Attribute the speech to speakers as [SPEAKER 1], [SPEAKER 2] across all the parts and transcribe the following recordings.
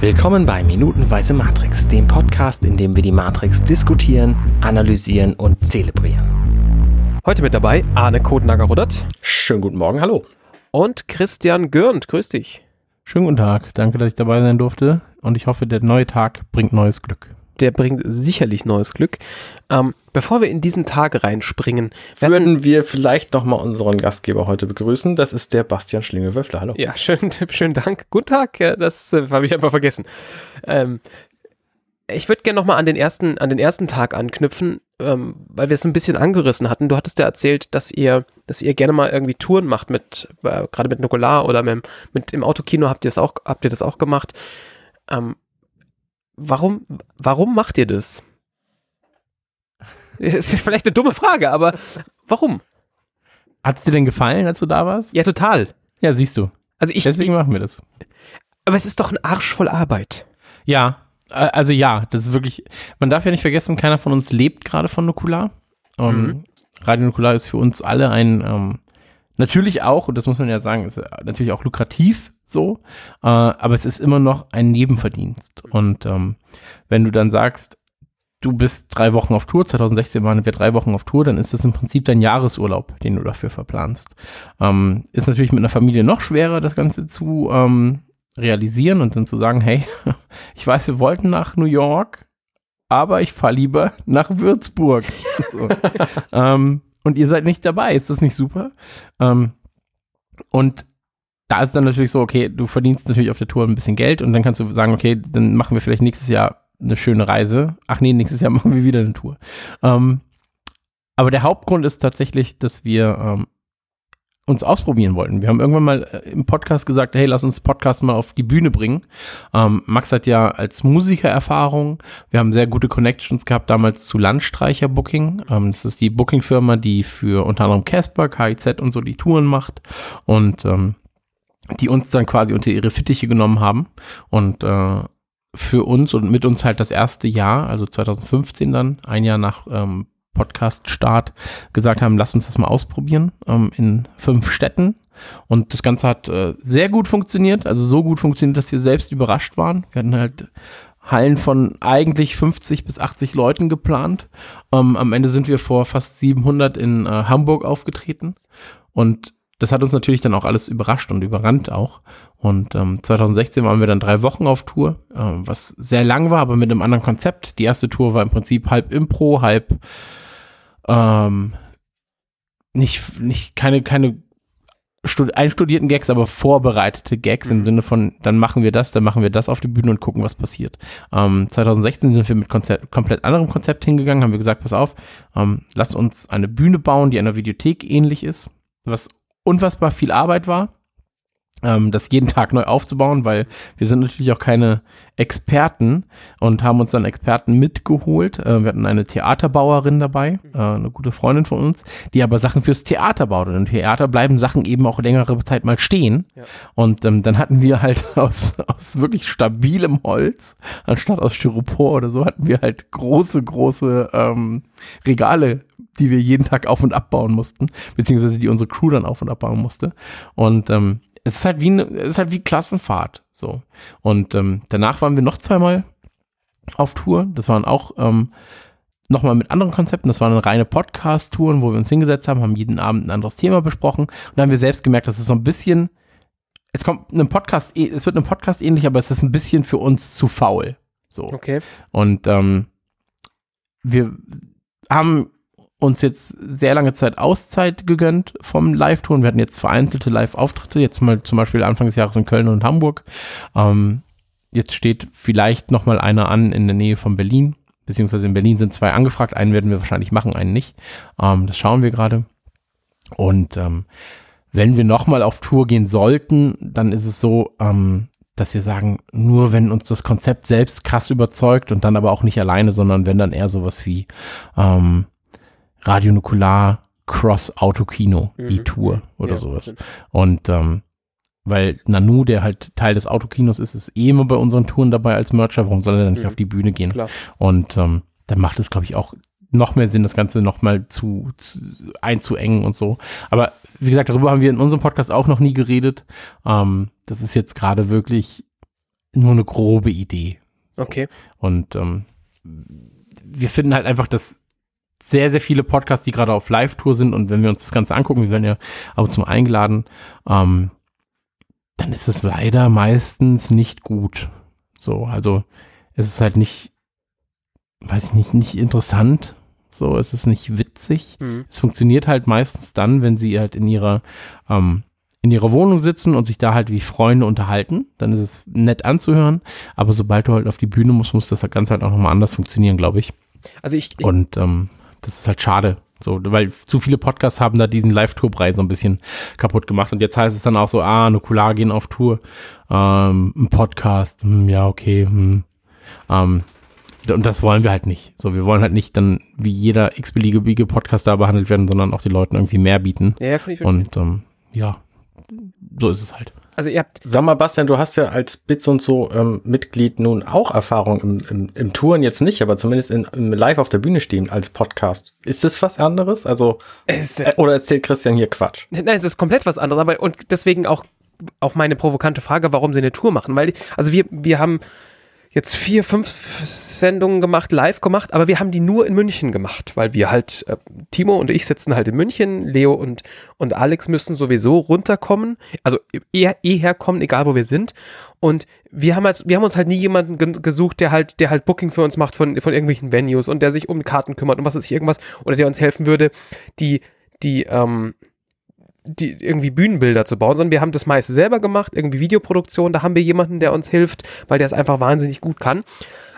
[SPEAKER 1] Willkommen bei Minutenweise Matrix, dem Podcast, in dem wir die Matrix diskutieren, analysieren und zelebrieren.
[SPEAKER 2] Heute mit dabei Arne Kodnager-Ruddert.
[SPEAKER 1] Schönen guten Morgen, hallo.
[SPEAKER 2] Und Christian Gürnt, grüß dich.
[SPEAKER 3] Schönen guten Tag, danke, dass ich dabei sein durfte und ich hoffe, der neue Tag bringt neues Glück
[SPEAKER 2] der bringt sicherlich neues Glück. Ähm, bevor wir in diesen Tag reinspringen,
[SPEAKER 1] würden wir vielleicht nochmal unseren Gastgeber heute begrüßen. Das ist der Bastian Schlingelwöffler. Hallo.
[SPEAKER 2] Ja, schönen, schönen Dank. Guten Tag. Das äh, habe ich einfach vergessen. Ähm, ich würde gerne nochmal an den ersten, an den ersten Tag anknüpfen, ähm, weil wir es ein bisschen angerissen hatten. Du hattest ja erzählt, dass ihr, dass ihr gerne mal irgendwie Touren macht mit, äh, gerade mit Nukular oder mit, mit im Autokino habt ihr das auch, habt ihr das auch gemacht. Ähm, warum, warum macht ihr das? Das ist vielleicht eine dumme Frage, aber warum?
[SPEAKER 3] Hat es dir denn gefallen, als du da warst?
[SPEAKER 2] Ja, total.
[SPEAKER 3] Ja, siehst du.
[SPEAKER 2] Also ich,
[SPEAKER 3] Deswegen ich, machen wir das.
[SPEAKER 2] Aber es ist doch ein Arsch voll Arbeit.
[SPEAKER 3] Ja, also ja, das ist wirklich, man darf ja nicht vergessen, keiner von uns lebt gerade von Nukular. Ähm, mhm. Radio Nukular ist für uns alle ein, ähm, natürlich auch, und das muss man ja sagen, ist natürlich auch lukrativ, so, äh, aber es ist immer noch ein Nebenverdienst. Und ähm, wenn du dann sagst, du bist drei Wochen auf Tour, 2016 waren wir drei Wochen auf Tour, dann ist das im Prinzip dein Jahresurlaub, den du dafür verplanst. Ähm, ist natürlich mit einer Familie noch schwerer, das Ganze zu ähm, realisieren und dann zu sagen, hey, ich weiß, wir wollten nach New York, aber ich fahre lieber nach Würzburg. so. ähm, und ihr seid nicht dabei, ist das nicht super? Ähm, und da ist dann natürlich so, okay, du verdienst natürlich auf der Tour ein bisschen Geld und dann kannst du sagen, okay, dann machen wir vielleicht nächstes Jahr eine schöne Reise. Ach nee, nächstes Jahr machen wir wieder eine Tour. Ähm, aber der Hauptgrund ist tatsächlich, dass wir ähm, uns ausprobieren wollten. Wir haben irgendwann mal äh, im Podcast gesagt, hey, lass uns Podcast mal auf die Bühne bringen. Ähm, Max hat ja als Musiker Erfahrung. Wir haben sehr gute Connections gehabt damals zu Landstreicher Booking. Ähm, das ist die Booking-Firma, die für unter anderem Casper, KIZ und so die Touren macht. Und ähm, die uns dann quasi unter ihre Fittiche genommen haben und äh, für uns und mit uns halt das erste Jahr, also 2015 dann, ein Jahr nach ähm, Podcast-Start, gesagt haben, lass uns das mal ausprobieren ähm, in fünf Städten. Und das Ganze hat äh, sehr gut funktioniert, also so gut funktioniert, dass wir selbst überrascht waren. Wir hatten halt Hallen von eigentlich 50 bis 80 Leuten geplant. Ähm, am Ende sind wir vor fast 700 in äh, Hamburg aufgetreten. Und das hat uns natürlich dann auch alles überrascht und überrannt auch. Und ähm, 2016 waren wir dann drei Wochen auf Tour, ähm, was sehr lang war, aber mit einem anderen Konzept. Die erste Tour war im Prinzip halb Impro, halb ähm, nicht, nicht keine, keine Stud einstudierten Gags, aber vorbereitete Gags mhm. im Sinne von, dann machen wir das, dann machen wir das auf die Bühne und gucken, was passiert. Ähm, 2016 sind wir mit Konzept, komplett anderem Konzept hingegangen, haben wir gesagt, pass auf, ähm, lasst uns eine Bühne bauen, die einer Videothek ähnlich ist, was unfassbar viel Arbeit war, ähm, das jeden Tag neu aufzubauen, weil wir sind natürlich auch keine Experten und haben uns dann Experten mitgeholt. Äh, wir hatten eine Theaterbauerin dabei, äh, eine gute Freundin von uns, die aber Sachen fürs Theater baut. Und im Theater bleiben Sachen eben auch längere Zeit mal stehen. Ja. Und ähm, dann hatten wir halt aus, aus wirklich stabilem Holz, anstatt aus Styropor oder so, hatten wir halt große, große ähm, Regale die wir jeden Tag auf und abbauen mussten, beziehungsweise die unsere Crew dann auf und abbauen musste. Und ähm, es ist halt wie ne, es ist halt wie Klassenfahrt so. Und ähm, danach waren wir noch zweimal auf Tour. Das waren auch ähm, nochmal mit anderen Konzepten. Das waren reine Podcast-Touren, wo wir uns hingesetzt haben, haben jeden Abend ein anderes Thema besprochen. Und dann haben wir selbst gemerkt, dass es so ein bisschen, es kommt einem Podcast, es wird einem Podcast ähnlich, aber es ist ein bisschen für uns zu faul. So.
[SPEAKER 2] Okay.
[SPEAKER 3] Und ähm, wir haben uns jetzt sehr lange Zeit Auszeit gegönnt vom Live-Tour. Wir hatten jetzt vereinzelte Live-Auftritte, jetzt mal zum Beispiel Anfang des Jahres in Köln und Hamburg. Ähm, jetzt steht vielleicht noch mal einer an in der Nähe von Berlin, beziehungsweise in Berlin sind zwei angefragt. Einen werden wir wahrscheinlich machen, einen nicht. Ähm, das schauen wir gerade. Und ähm, wenn wir noch mal auf Tour gehen sollten, dann ist es so, ähm, dass wir sagen, nur wenn uns das Konzept selbst krass überzeugt und dann aber auch nicht alleine, sondern wenn dann eher sowas wie ähm, Radionukular Cross Autokino, mhm. die Tour oder ja, sowas. Und ähm, weil Nanu, der halt Teil des Autokinos ist, ist eh immer bei unseren Touren dabei als Mercher. Warum soll er dann nicht mhm. auf die Bühne gehen? Klar. Und ähm, dann macht es, glaube ich, auch noch mehr Sinn, das Ganze noch mal zu, zu einzuengen und so. Aber wie gesagt, darüber haben wir in unserem Podcast auch noch nie geredet. Ähm, das ist jetzt gerade wirklich nur eine grobe Idee. So.
[SPEAKER 2] Okay.
[SPEAKER 3] Und ähm, wir finden halt einfach, dass sehr, sehr viele Podcasts, die gerade auf Live-Tour sind und wenn wir uns das Ganze angucken, wir werden ja ab und zu mal eingeladen, ähm, dann ist es leider meistens nicht gut. So, also es ist halt nicht, weiß ich nicht, nicht interessant. So, es ist nicht witzig.
[SPEAKER 2] Mhm.
[SPEAKER 3] Es funktioniert halt meistens dann, wenn sie halt in ihrer ähm, in ihrer Wohnung sitzen und sich da halt wie Freunde unterhalten, dann ist es nett anzuhören. Aber sobald du halt auf die Bühne musst, muss das Ganze halt auch nochmal anders funktionieren, glaube ich.
[SPEAKER 2] Also ich, ich
[SPEAKER 3] Und ähm, das ist halt schade. So, weil zu viele Podcasts haben da diesen Live-Tour-Preis so ein bisschen kaputt gemacht. Und jetzt heißt es dann auch so, ah, Nukular gehen auf Tour, ähm, ein Podcast, hm, ja, okay, hm. ähm, und das wollen wir halt nicht. So, wir wollen halt nicht dann wie jeder x-beliebige Podcast da behandelt werden, sondern auch die Leuten irgendwie mehr bieten.
[SPEAKER 2] ja, ja, kann ich verstehen.
[SPEAKER 3] Und ähm, ja, so ist es halt.
[SPEAKER 2] Also ihr habt,
[SPEAKER 1] Sag mal, Bastian, du hast ja als Bits und so ähm, Mitglied nun auch Erfahrung im, im, im Touren jetzt nicht, aber zumindest in, im Live auf der Bühne stehen als Podcast. Ist das was anderes? Also,
[SPEAKER 2] es,
[SPEAKER 1] äh, oder erzählt Christian hier Quatsch?
[SPEAKER 2] Nein, es ist komplett was anderes, aber und deswegen auch, auch meine provokante Frage, warum sie eine Tour machen. Weil, also wir, wir haben jetzt vier, fünf Sendungen gemacht, live gemacht, aber wir haben die nur in München gemacht, weil wir halt, äh, Timo und ich sitzen halt in München, Leo und, und Alex müssen sowieso runterkommen, also eher, eh herkommen, egal wo wir sind. Und wir haben, als, wir haben uns halt nie jemanden ge gesucht, der halt, der halt Booking für uns macht von, von irgendwelchen Venues und der sich um Karten kümmert und was ich, irgendwas, oder der uns helfen würde, die, die, ähm, die irgendwie Bühnenbilder zu bauen, sondern wir haben das meiste selber gemacht, irgendwie Videoproduktion, da haben wir jemanden, der uns hilft, weil der es einfach wahnsinnig gut kann.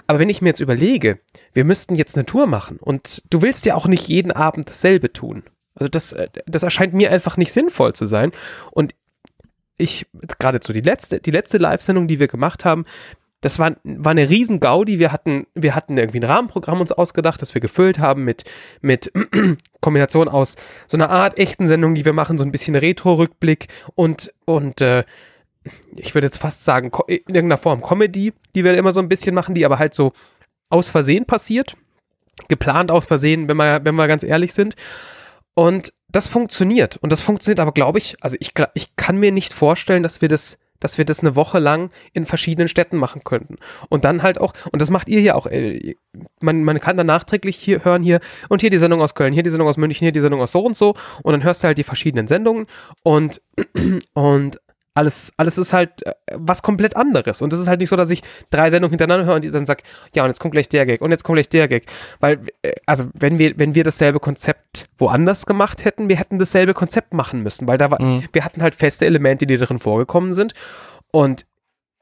[SPEAKER 2] Aber wenn ich mir jetzt überlege, wir müssten jetzt eine Tour machen und du willst ja auch nicht jeden Abend dasselbe tun. Also das, äh, das erscheint mir einfach nicht sinnvoll zu sein. Und ich, geradezu die letzte, die letzte Live-Sendung, die wir gemacht haben, das war, war eine riesen Gaudi. Wir hatten, wir hatten irgendwie ein Rahmenprogramm uns ausgedacht, das wir gefüllt haben mit, mit Kombination aus so einer Art echten Sendung, die wir machen, so ein bisschen Retro-Rückblick und, und äh, ich würde jetzt fast sagen, in irgendeiner Form Comedy, die wir immer so ein bisschen machen, die aber halt so aus Versehen passiert. Geplant aus Versehen, wenn wir, wenn wir ganz ehrlich sind. Und das funktioniert. Und das funktioniert aber, glaube ich, also ich, ich kann mir nicht vorstellen, dass wir das, dass wir das eine Woche lang in verschiedenen Städten machen könnten. Und dann halt auch, und das macht ihr hier auch, äh, man, man kann dann nachträglich hier hören hier, und hier die Sendung aus Köln, hier die Sendung aus München, hier die Sendung aus so und so. Und dann hörst du halt die verschiedenen Sendungen und, und alles, alles ist halt äh, was komplett anderes. Und es ist halt nicht so, dass ich drei Sendungen hintereinander höre und dann sag, ja, und jetzt kommt gleich der Gag und jetzt kommt gleich der Gag. Weil, äh, also wenn wir, wenn wir dasselbe Konzept woanders gemacht hätten, wir hätten dasselbe Konzept machen müssen, weil da war,
[SPEAKER 3] Mhm.
[SPEAKER 2] wir hatten halt feste Elemente, die darin vorgekommen sind. Und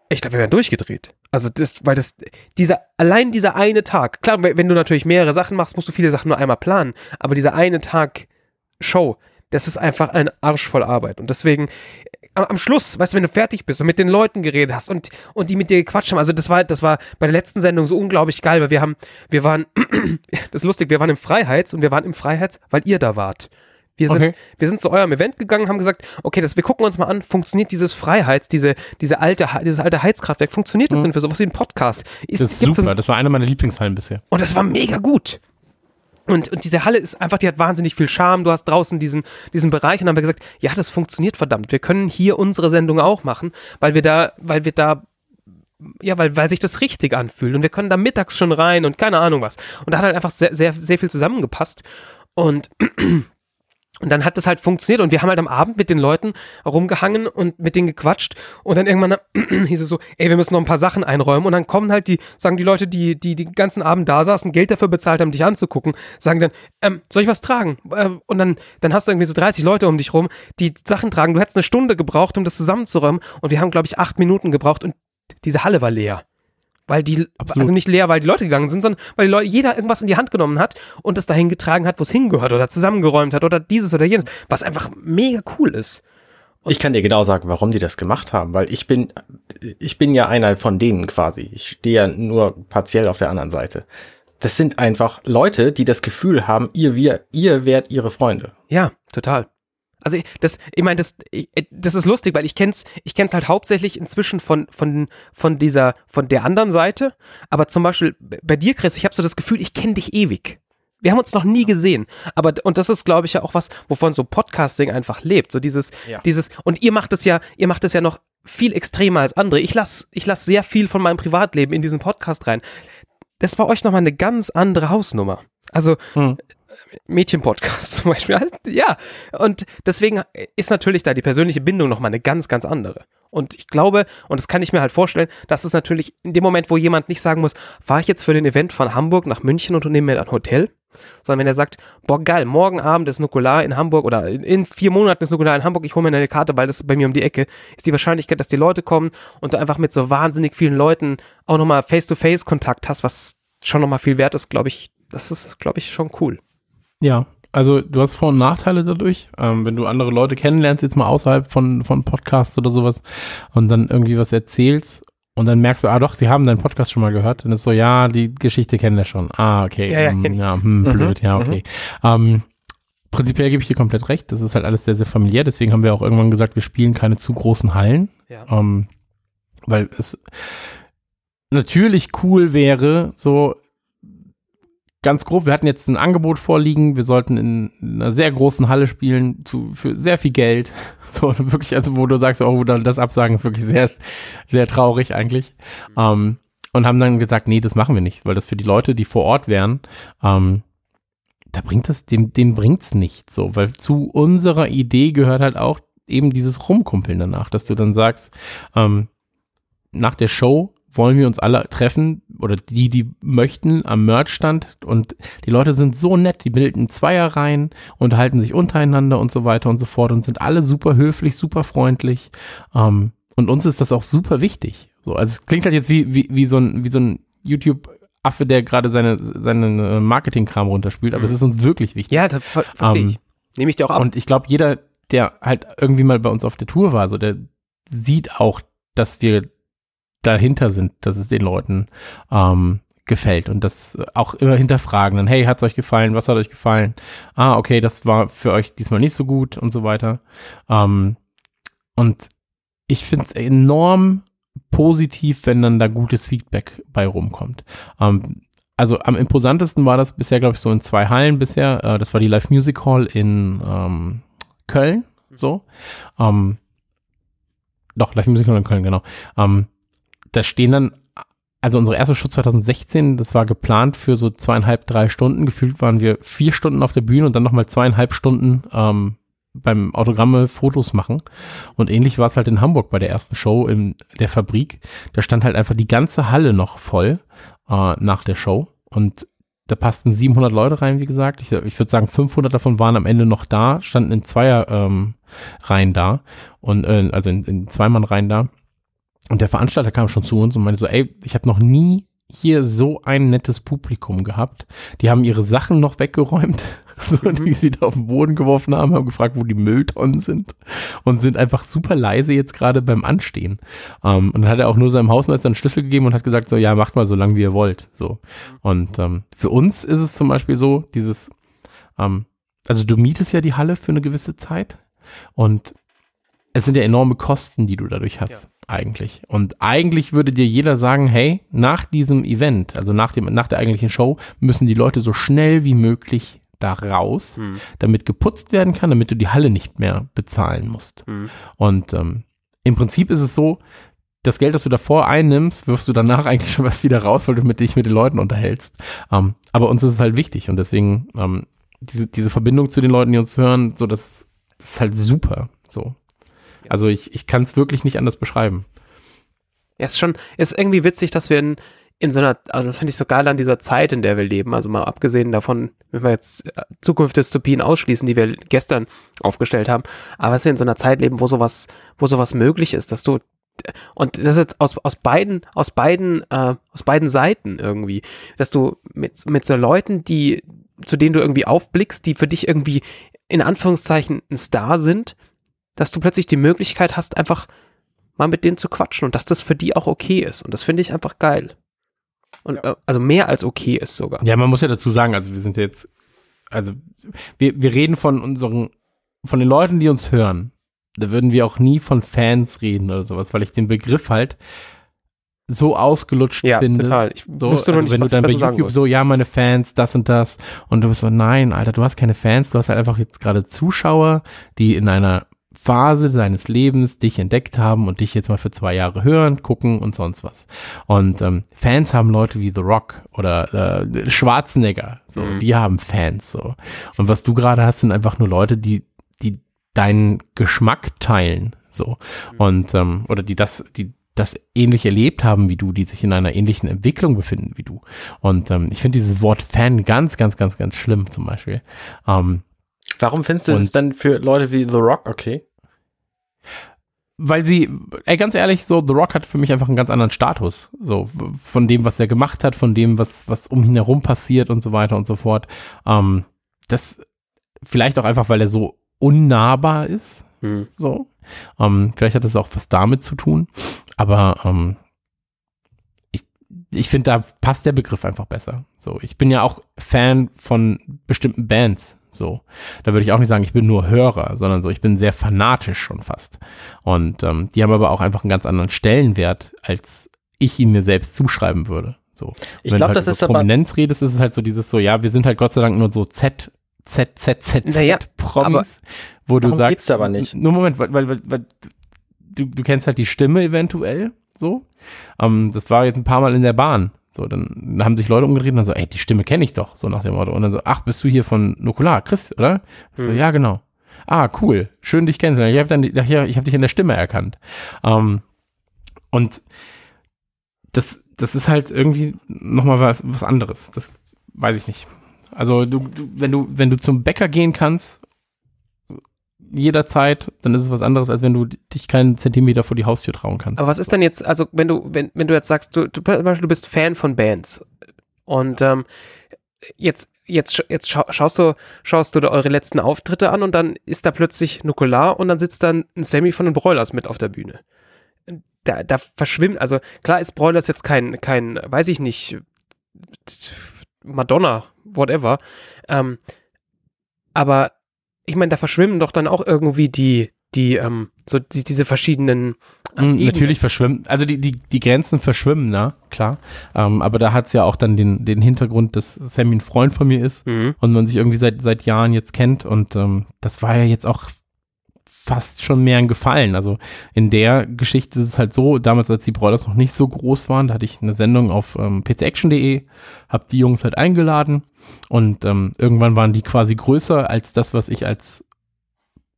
[SPEAKER 2] ich glaube, wir wären durchgedreht. Also das, weil das, dieser, allein dieser eine Tag, klar, wenn du natürlich mehrere Sachen machst, musst du viele Sachen nur einmal planen, aber dieser eine Tag Show, das ist einfach ein Arsch voll Arbeit. Und deswegen, am, Schluss, weißt du, wenn du fertig bist und mit den Leuten geredet hast und, und die mit dir gequatscht haben, also das war, das war bei der letzten Sendung so unglaublich geil, weil wir haben, wir waren, das ist lustig, wir waren im Freiheits und wir waren im Freiheits, weil ihr da wart. Wir sind,
[SPEAKER 3] Okay.
[SPEAKER 2] wir sind zu eurem Event gegangen, haben gesagt, okay, das, wir gucken uns mal an, funktioniert dieses Freiheits, diese, diese alte, dieses alte Heizkraftwerk, funktioniert das
[SPEAKER 3] Mhm.
[SPEAKER 2] denn für sowas wie ein Podcast? Ist,
[SPEAKER 3] Das ist super.
[SPEAKER 2] das-
[SPEAKER 3] Das war eine meiner Lieblingshallen bisher.
[SPEAKER 2] und das war mega gut. Und, und diese Halle ist einfach, die hat wahnsinnig viel Charme. Du hast draußen diesen, diesen Bereich und dann haben wir gesagt, ja, das funktioniert verdammt. Wir können hier unsere Sendung auch machen, weil wir da, weil wir da, ja, weil, weil sich das richtig anfühlt und wir können da mittags schon rein und keine Ahnung was. Und da hat halt einfach sehr, sehr, sehr viel zusammengepasst. Und und dann hat das halt funktioniert und wir haben halt am Abend mit den Leuten rumgehangen und mit denen gequatscht und dann irgendwann hieß es so, ey, wir müssen noch ein paar Sachen einräumen und dann kommen halt die, sagen die Leute, die, die den ganzen Abend da saßen, Geld dafür bezahlt haben, dich anzugucken, sagen dann, ähm, soll ich was tragen? Ähm, und dann, dann hast du irgendwie so 30 Leute um dich rum, die Sachen tragen. Du hättest eine Stunde gebraucht, um das zusammenzuräumen und wir haben, glaube ich, acht Minuten gebraucht und diese Halle war leer. Weil die,
[SPEAKER 3] Absolut.
[SPEAKER 2] also nicht leer, weil die Leute gegangen sind, sondern weil die Leute, jeder irgendwas in die Hand genommen hat und es dahin getragen hat, wo es hingehört oder zusammengeräumt hat oder dieses oder jenes, was einfach mega cool ist.
[SPEAKER 1] Ich kann dir genau sagen, warum die das gemacht haben, weil ich bin, ich bin ja einer von denen quasi. Ich stehe ja nur partiell auf der anderen Seite. Das sind einfach Leute, die das Gefühl haben, ihr, wir, ihr wärt ihre Freunde.
[SPEAKER 2] Ja, total. Also ich- das, ich meine, das, ich- das ist lustig, weil ich kenn's, ich kenn's halt hauptsächlich inzwischen von von von dieser von der anderen Seite. Aber zum Beispiel bei dir, Chris, ich habe so das Gefühl, ich kenne dich ewig. Wir haben uns noch nie gesehen, aber und das ist, glaube ich, ja auch was, wovon so Podcasting einfach lebt. So dieses,
[SPEAKER 1] Ja.
[SPEAKER 2] dieses und ihr macht es ja, ihr macht es ja noch viel extremer als andere. Ich lasse ich lass sehr viel von meinem Privatleben in diesen Podcast rein. Das war euch nochmal eine ganz andere Hausnummer. Also hm. Mädchenpodcast zum Beispiel. Ja, und deswegen ist natürlich da die persönliche Bindung nochmal eine ganz, ganz andere. Und ich glaube, und das kann ich mir halt vorstellen, dass es natürlich in dem Moment, wo jemand nicht sagen muss, fahre ich jetzt für den Event von Hamburg nach München und nehme mir ein Hotel, sondern wenn er sagt, boah geil, morgen Abend ist Nukular in Hamburg oder in vier Monaten ist Nukular in Hamburg, ich hole mir eine Karte, weil das ist bei mir um die Ecke, ist die Wahrscheinlichkeit, dass die Leute kommen und du einfach mit so wahnsinnig vielen Leuten auch nochmal Face-to-Face Kontakt hast, was schon nochmal viel wert ist, glaube ich, das ist, glaube ich, schon cool.
[SPEAKER 3] Ja, also du hast Vor- und Nachteile dadurch. Ähm, wenn du andere Leute kennenlernst, jetzt mal außerhalb von, von Podcasts oder sowas und dann irgendwie was erzählst und dann merkst du, ah doch, sie haben deinen Podcast schon mal gehört. Dann ist so, ja, die Geschichte kennen wir schon. Ah, okay.
[SPEAKER 2] Ja, ja,
[SPEAKER 3] hm, ja hm, mhm, blöd, ja, okay. Mhm. Ähm, prinzipiell gebe ich dir komplett recht. Das ist halt alles sehr, sehr familiär. Deswegen haben wir auch irgendwann gesagt, wir spielen keine zu großen Hallen.
[SPEAKER 2] Ja.
[SPEAKER 3] Ähm, weil es natürlich cool wäre, so ganz grob, wir hatten jetzt ein Angebot vorliegen, wir sollten in einer sehr großen Halle spielen, zu, für sehr viel Geld. So, wirklich, also wo du sagst, oh, das Absagen ist wirklich sehr, sehr traurig eigentlich. Mhm. Ähm, und haben dann gesagt, nee, das machen wir nicht, weil das für die Leute, die vor Ort wären, ähm, da bringt das, dem, dem bringt's nicht so, weil zu unserer Idee gehört halt auch eben dieses Rumkumpeln danach, dass du dann sagst, ähm, nach der Show wollen wir uns alle treffen oder die, die möchten am Merchstand und die Leute sind so nett, die bilden Zweierreihen, unterhalten sich untereinander und so weiter und so fort und sind alle super höflich, super freundlich ähm, und uns ist das auch super wichtig. So, also es klingt halt jetzt wie, wie, wie so ein, wie so ein YouTube Affe, der gerade seine, seinen äh, Marketing-Kram runterspielt, aber mhm. es ist uns wirklich wichtig.
[SPEAKER 2] Ja, das verstehe ähm, ich. Nehme ich dir auch ab.
[SPEAKER 3] Und ich glaube, jeder, der halt irgendwie mal bei uns auf der Tour war, so der sieht auch, dass wir dahinter sind, dass es den Leuten ähm, gefällt und das auch immer hinterfragen. Dann, hey, hat's euch gefallen? Was hat euch gefallen? Ah, okay, das war für euch diesmal nicht so gut und so weiter. Ähm, und ich finde es enorm positiv, wenn dann da gutes Feedback bei rumkommt. Ähm, also am imposantesten war das bisher, glaube ich, so in zwei Hallen bisher. Äh, das war die Live Music Hall in ähm, Köln, so. Ähm, doch, Live Music Hall in Köln, genau. Ähm, da stehen dann, also unsere erste Show 2016, das war geplant für so zweieinhalb, drei Stunden. Gefühlt waren wir vier Stunden auf der Bühne und dann nochmal zweieinhalb Stunden ähm, beim Autogramme Fotos machen. Und ähnlich war es halt in Hamburg bei der ersten Show in der Fabrik. Da stand halt einfach die ganze Halle noch voll äh, nach der Show. Und da passten 700 Leute rein, wie gesagt. Ich, ich würde sagen, 500 davon waren am Ende noch da, standen in Zweier ähm, Reihen da und äh, also in, in Zweimann Reihen da. Und der Veranstalter kam schon zu uns und meinte so, ey, ich habe noch nie hier so ein nettes Publikum gehabt. Die haben ihre Sachen noch weggeräumt, so, mhm. die sie da auf den Boden geworfen haben, haben gefragt, wo die Mülltonnen sind und sind einfach super leise jetzt gerade beim Anstehen. Um, ähm, und dann hat er auch nur seinem Hausmeister einen Schlüssel gegeben und hat gesagt, so, ja, macht mal so lange, wie ihr wollt. So. Und um, ähm, für uns ist es zum Beispiel so, dieses, um, ähm, also du mietest ja die Halle für eine gewisse Zeit und es sind ja enorme Kosten, die du dadurch hast. Ja eigentlich. Und eigentlich würde dir jeder sagen, hey, nach diesem Event, also nach dem, nach der eigentlichen Show, müssen die Leute so schnell wie möglich da raus, hm. damit geputzt werden kann, damit du die Halle nicht mehr bezahlen musst. Hm. Und ähm, im Prinzip ist es so, das Geld, das du davor einnimmst, wirfst du danach eigentlich schon was wieder raus, weil du mit dich mit den Leuten unterhältst. Ähm, aber uns ist es halt wichtig und deswegen ähm, diese, diese Verbindung zu den Leuten, die uns hören, so das, das ist halt super. So. Also ich, ich kann es wirklich nicht anders beschreiben.
[SPEAKER 2] Ja, ist schon, ist irgendwie witzig, dass wir in, in so einer, also das finde ich so geil an dieser Zeit, in der wir leben, also mal abgesehen davon, wenn wir jetzt äh, Zukunftsdystopien ausschließen, die wir gestern aufgestellt haben, aber dass wir in so einer Zeit leben, wo sowas, wo sowas möglich ist, dass du und das ist jetzt aus, aus beiden, aus beiden, äh, aus beiden Seiten irgendwie, dass du mit, mit so Leuten, die, zu denen du irgendwie aufblickst, die für dich irgendwie in Anführungszeichen ein Star sind, dass du plötzlich die Möglichkeit hast, einfach mal mit denen zu quatschen und dass das für die auch okay ist. Und das finde ich einfach geil. Und ja. äh, also mehr als okay ist sogar.
[SPEAKER 3] Ja, man muss ja dazu sagen, also wir sind jetzt, also wir, wir reden von unseren, von den Leuten, die uns hören. Da würden wir auch nie von Fans reden oder sowas, weil ich den Begriff halt so ausgelutscht
[SPEAKER 2] ja,
[SPEAKER 3] finde.
[SPEAKER 2] total. Ich
[SPEAKER 3] so, wusste also nicht, wenn du dann bei YouTube so, ja, meine Fans, das und das und du bist so, nein, Alter, du hast keine Fans, du hast halt einfach jetzt gerade Zuschauer, die in einer Phase seines Lebens dich entdeckt haben und dich jetzt mal für zwei Jahre hören, gucken und sonst was. Und ähm, Fans haben Leute wie The Rock oder äh, Schwarzenegger, so,
[SPEAKER 2] Mhm.
[SPEAKER 3] die haben Fans so. Und was du gerade hast, sind einfach nur Leute, die, die deinen Geschmack teilen, so. Und, ähm, oder die das, die das ähnlich erlebt haben wie du, die sich in einer ähnlichen Entwicklung befinden wie du. Und ähm, ich finde dieses Wort Fan ganz, ganz, ganz, ganz schlimm zum Beispiel. Ähm,
[SPEAKER 1] Warum findest du es dann für Leute wie The Rock okay?
[SPEAKER 3] weil sie, ey, ganz ehrlich, so, The Rock hat für mich einfach einen ganz anderen Status. So, von dem, was er gemacht hat, von dem, was, was um ihn herum passiert und so weiter und so fort. Ähm, das, vielleicht auch einfach, weil er so unnahbar ist,
[SPEAKER 1] Hm.
[SPEAKER 3] so. Ähm, vielleicht hat das auch was damit zu tun. Aber ähm, ich, ich finde, da passt der Begriff einfach besser. So, ich bin ja auch Fan von bestimmten Bands. So, da würde ich auch nicht sagen, ich bin nur Hörer, sondern so, ich bin sehr fanatisch schon fast. Und ähm, die haben aber auch einfach einen ganz anderen Stellenwert, als ich ihn mir selbst zuschreiben würde. So,
[SPEAKER 1] Ich
[SPEAKER 3] Wenn du
[SPEAKER 1] glaube,
[SPEAKER 3] halt
[SPEAKER 1] das
[SPEAKER 3] über
[SPEAKER 1] ist aber
[SPEAKER 3] Prominenz redest, ist es halt so dieses so, ja, wir sind halt Gott sei Dank nur so Z, Z, Z, Z,
[SPEAKER 2] Naja,
[SPEAKER 3] Z Promis, wo du sagst,
[SPEAKER 1] geht's aber nicht.
[SPEAKER 3] Nur Moment, weil, weil, weil, weil du, du kennst halt die Stimme eventuell, so. Ähm, das war jetzt ein paar Mal in der Bahn. So, dann, dann haben sich Leute umgedreht und dann so, ey, die Stimme kenne ich doch, so nach dem Motto. Und dann so, ach, bist du hier von Nukular, Chris, oder? So,
[SPEAKER 1] Hm.
[SPEAKER 3] ja, genau. Ah, cool. Schön, dich kennenzulernen. Ich habe dann, ich habe dich in der Stimme erkannt. Ähm, und das, das ist halt irgendwie nochmal was, was anderes. Das weiß ich nicht. Also du, du, wenn du, wenn du zum Bäcker gehen kannst, jederzeit, dann ist es was anderes, als wenn du dich keinen Zentimeter vor die Haustür trauen kannst.
[SPEAKER 2] Aber was ist denn jetzt, also wenn du, wenn, wenn du jetzt sagst, du, du, du bist Fan von Bands und ähm, jetzt, jetzt, jetzt schau, schaust du, schaust du da eure letzten Auftritte an und dann ist da plötzlich Nukular und dann sitzt dann ein Sammy von den Broilers mit auf der Bühne. Da, da verschwimmt, also klar ist Broilers jetzt kein, kein, weiß ich nicht, Madonna, whatever, ähm, aber ich meine, da verschwimmen doch dann auch irgendwie die, die, ähm, so die, diese verschiedenen äh,
[SPEAKER 3] Mm,
[SPEAKER 2] Ebenen.
[SPEAKER 3] Natürlich verschwimmen, also die, die, die Grenzen verschwimmen, na, klar. Ähm, aber da hat's ja auch dann den, den Hintergrund, dass Sammy ein Freund von mir ist
[SPEAKER 2] Mhm.
[SPEAKER 3] und man sich irgendwie seit, seit Jahren jetzt kennt und ähm, das war ja jetzt auch fast schon mehr ein Gefallen. Also in der Geschichte ist es halt so, damals als die Brothers noch nicht so groß waren, da hatte ich eine Sendung auf ähm, pcaction.de, habe die Jungs halt eingeladen und ähm, irgendwann waren die quasi größer als das, was ich als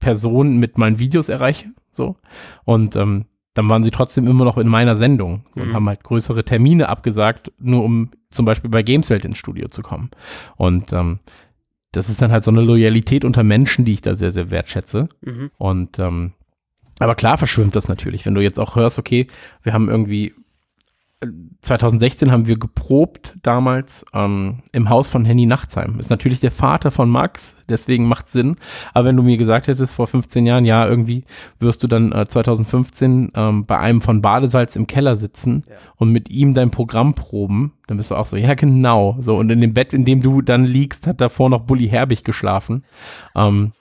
[SPEAKER 3] Person mit meinen Videos erreiche. So. Und ähm, dann waren sie trotzdem immer noch in meiner Sendung und
[SPEAKER 2] Mhm.
[SPEAKER 3] haben halt größere Termine abgesagt, nur um zum Beispiel bei Gameswelt ins Studio zu kommen. Und ähm, das ist dann halt so eine Loyalität unter Menschen, die ich da sehr, sehr wertschätze.
[SPEAKER 2] Mhm.
[SPEAKER 3] Und ähm, aber klar verschwimmt das natürlich, wenn du jetzt auch hörst, okay, wir haben irgendwie 2016 haben wir geprobt damals ähm, im Haus von Henny Nachtsheim. Ist natürlich der Vater von Max, deswegen macht Sinn. Aber wenn du mir gesagt hättest vor 15 Jahren, ja, irgendwie wirst du dann äh, 2015 ähm, bei einem von Badesalz im Keller sitzen
[SPEAKER 2] Ja.
[SPEAKER 3] und mit ihm dein Programm proben, dann bist du auch so, ja genau. So und in dem Bett, in dem du dann liegst, hat davor noch Bully Herbig geschlafen. Ähm,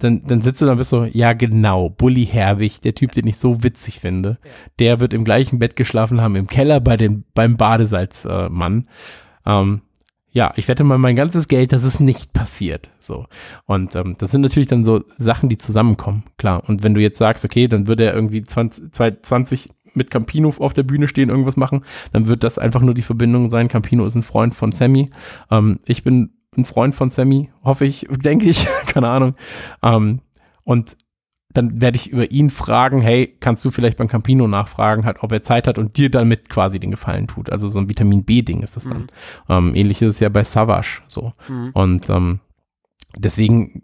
[SPEAKER 3] dann, dann sitzt du da und bist so, ja genau, Bully Herbig, der Typ, den ich so witzig finde, der wird im gleichen Bett geschlafen haben, im Keller bei dem, beim Badesalzmann. Äh, ähm, ja, ich wette mal mein ganzes Geld, dass es nicht passiert. So. Und ähm, das sind natürlich dann so Sachen, die zusammenkommen, klar. Und wenn du jetzt sagst, okay, dann würde er irgendwie 20, 20 mit Campino auf der Bühne stehen, irgendwas machen, dann wird das einfach nur die Verbindung sein. Campino ist ein Freund von Sammy. Ähm, ich bin ein Freund von Sammy, hoffe ich, denke ich, keine Ahnung. Ähm, und dann werde ich über ihn fragen, hey, kannst du vielleicht beim Campino nachfragen, halt, ob er Zeit hat und dir damit quasi den Gefallen tut. Also so ein Vitamin B-Ding ist das dann. Ähm, ähnlich ist es ja bei Savage so.
[SPEAKER 2] Mhm.
[SPEAKER 3] Und ähm, deswegen,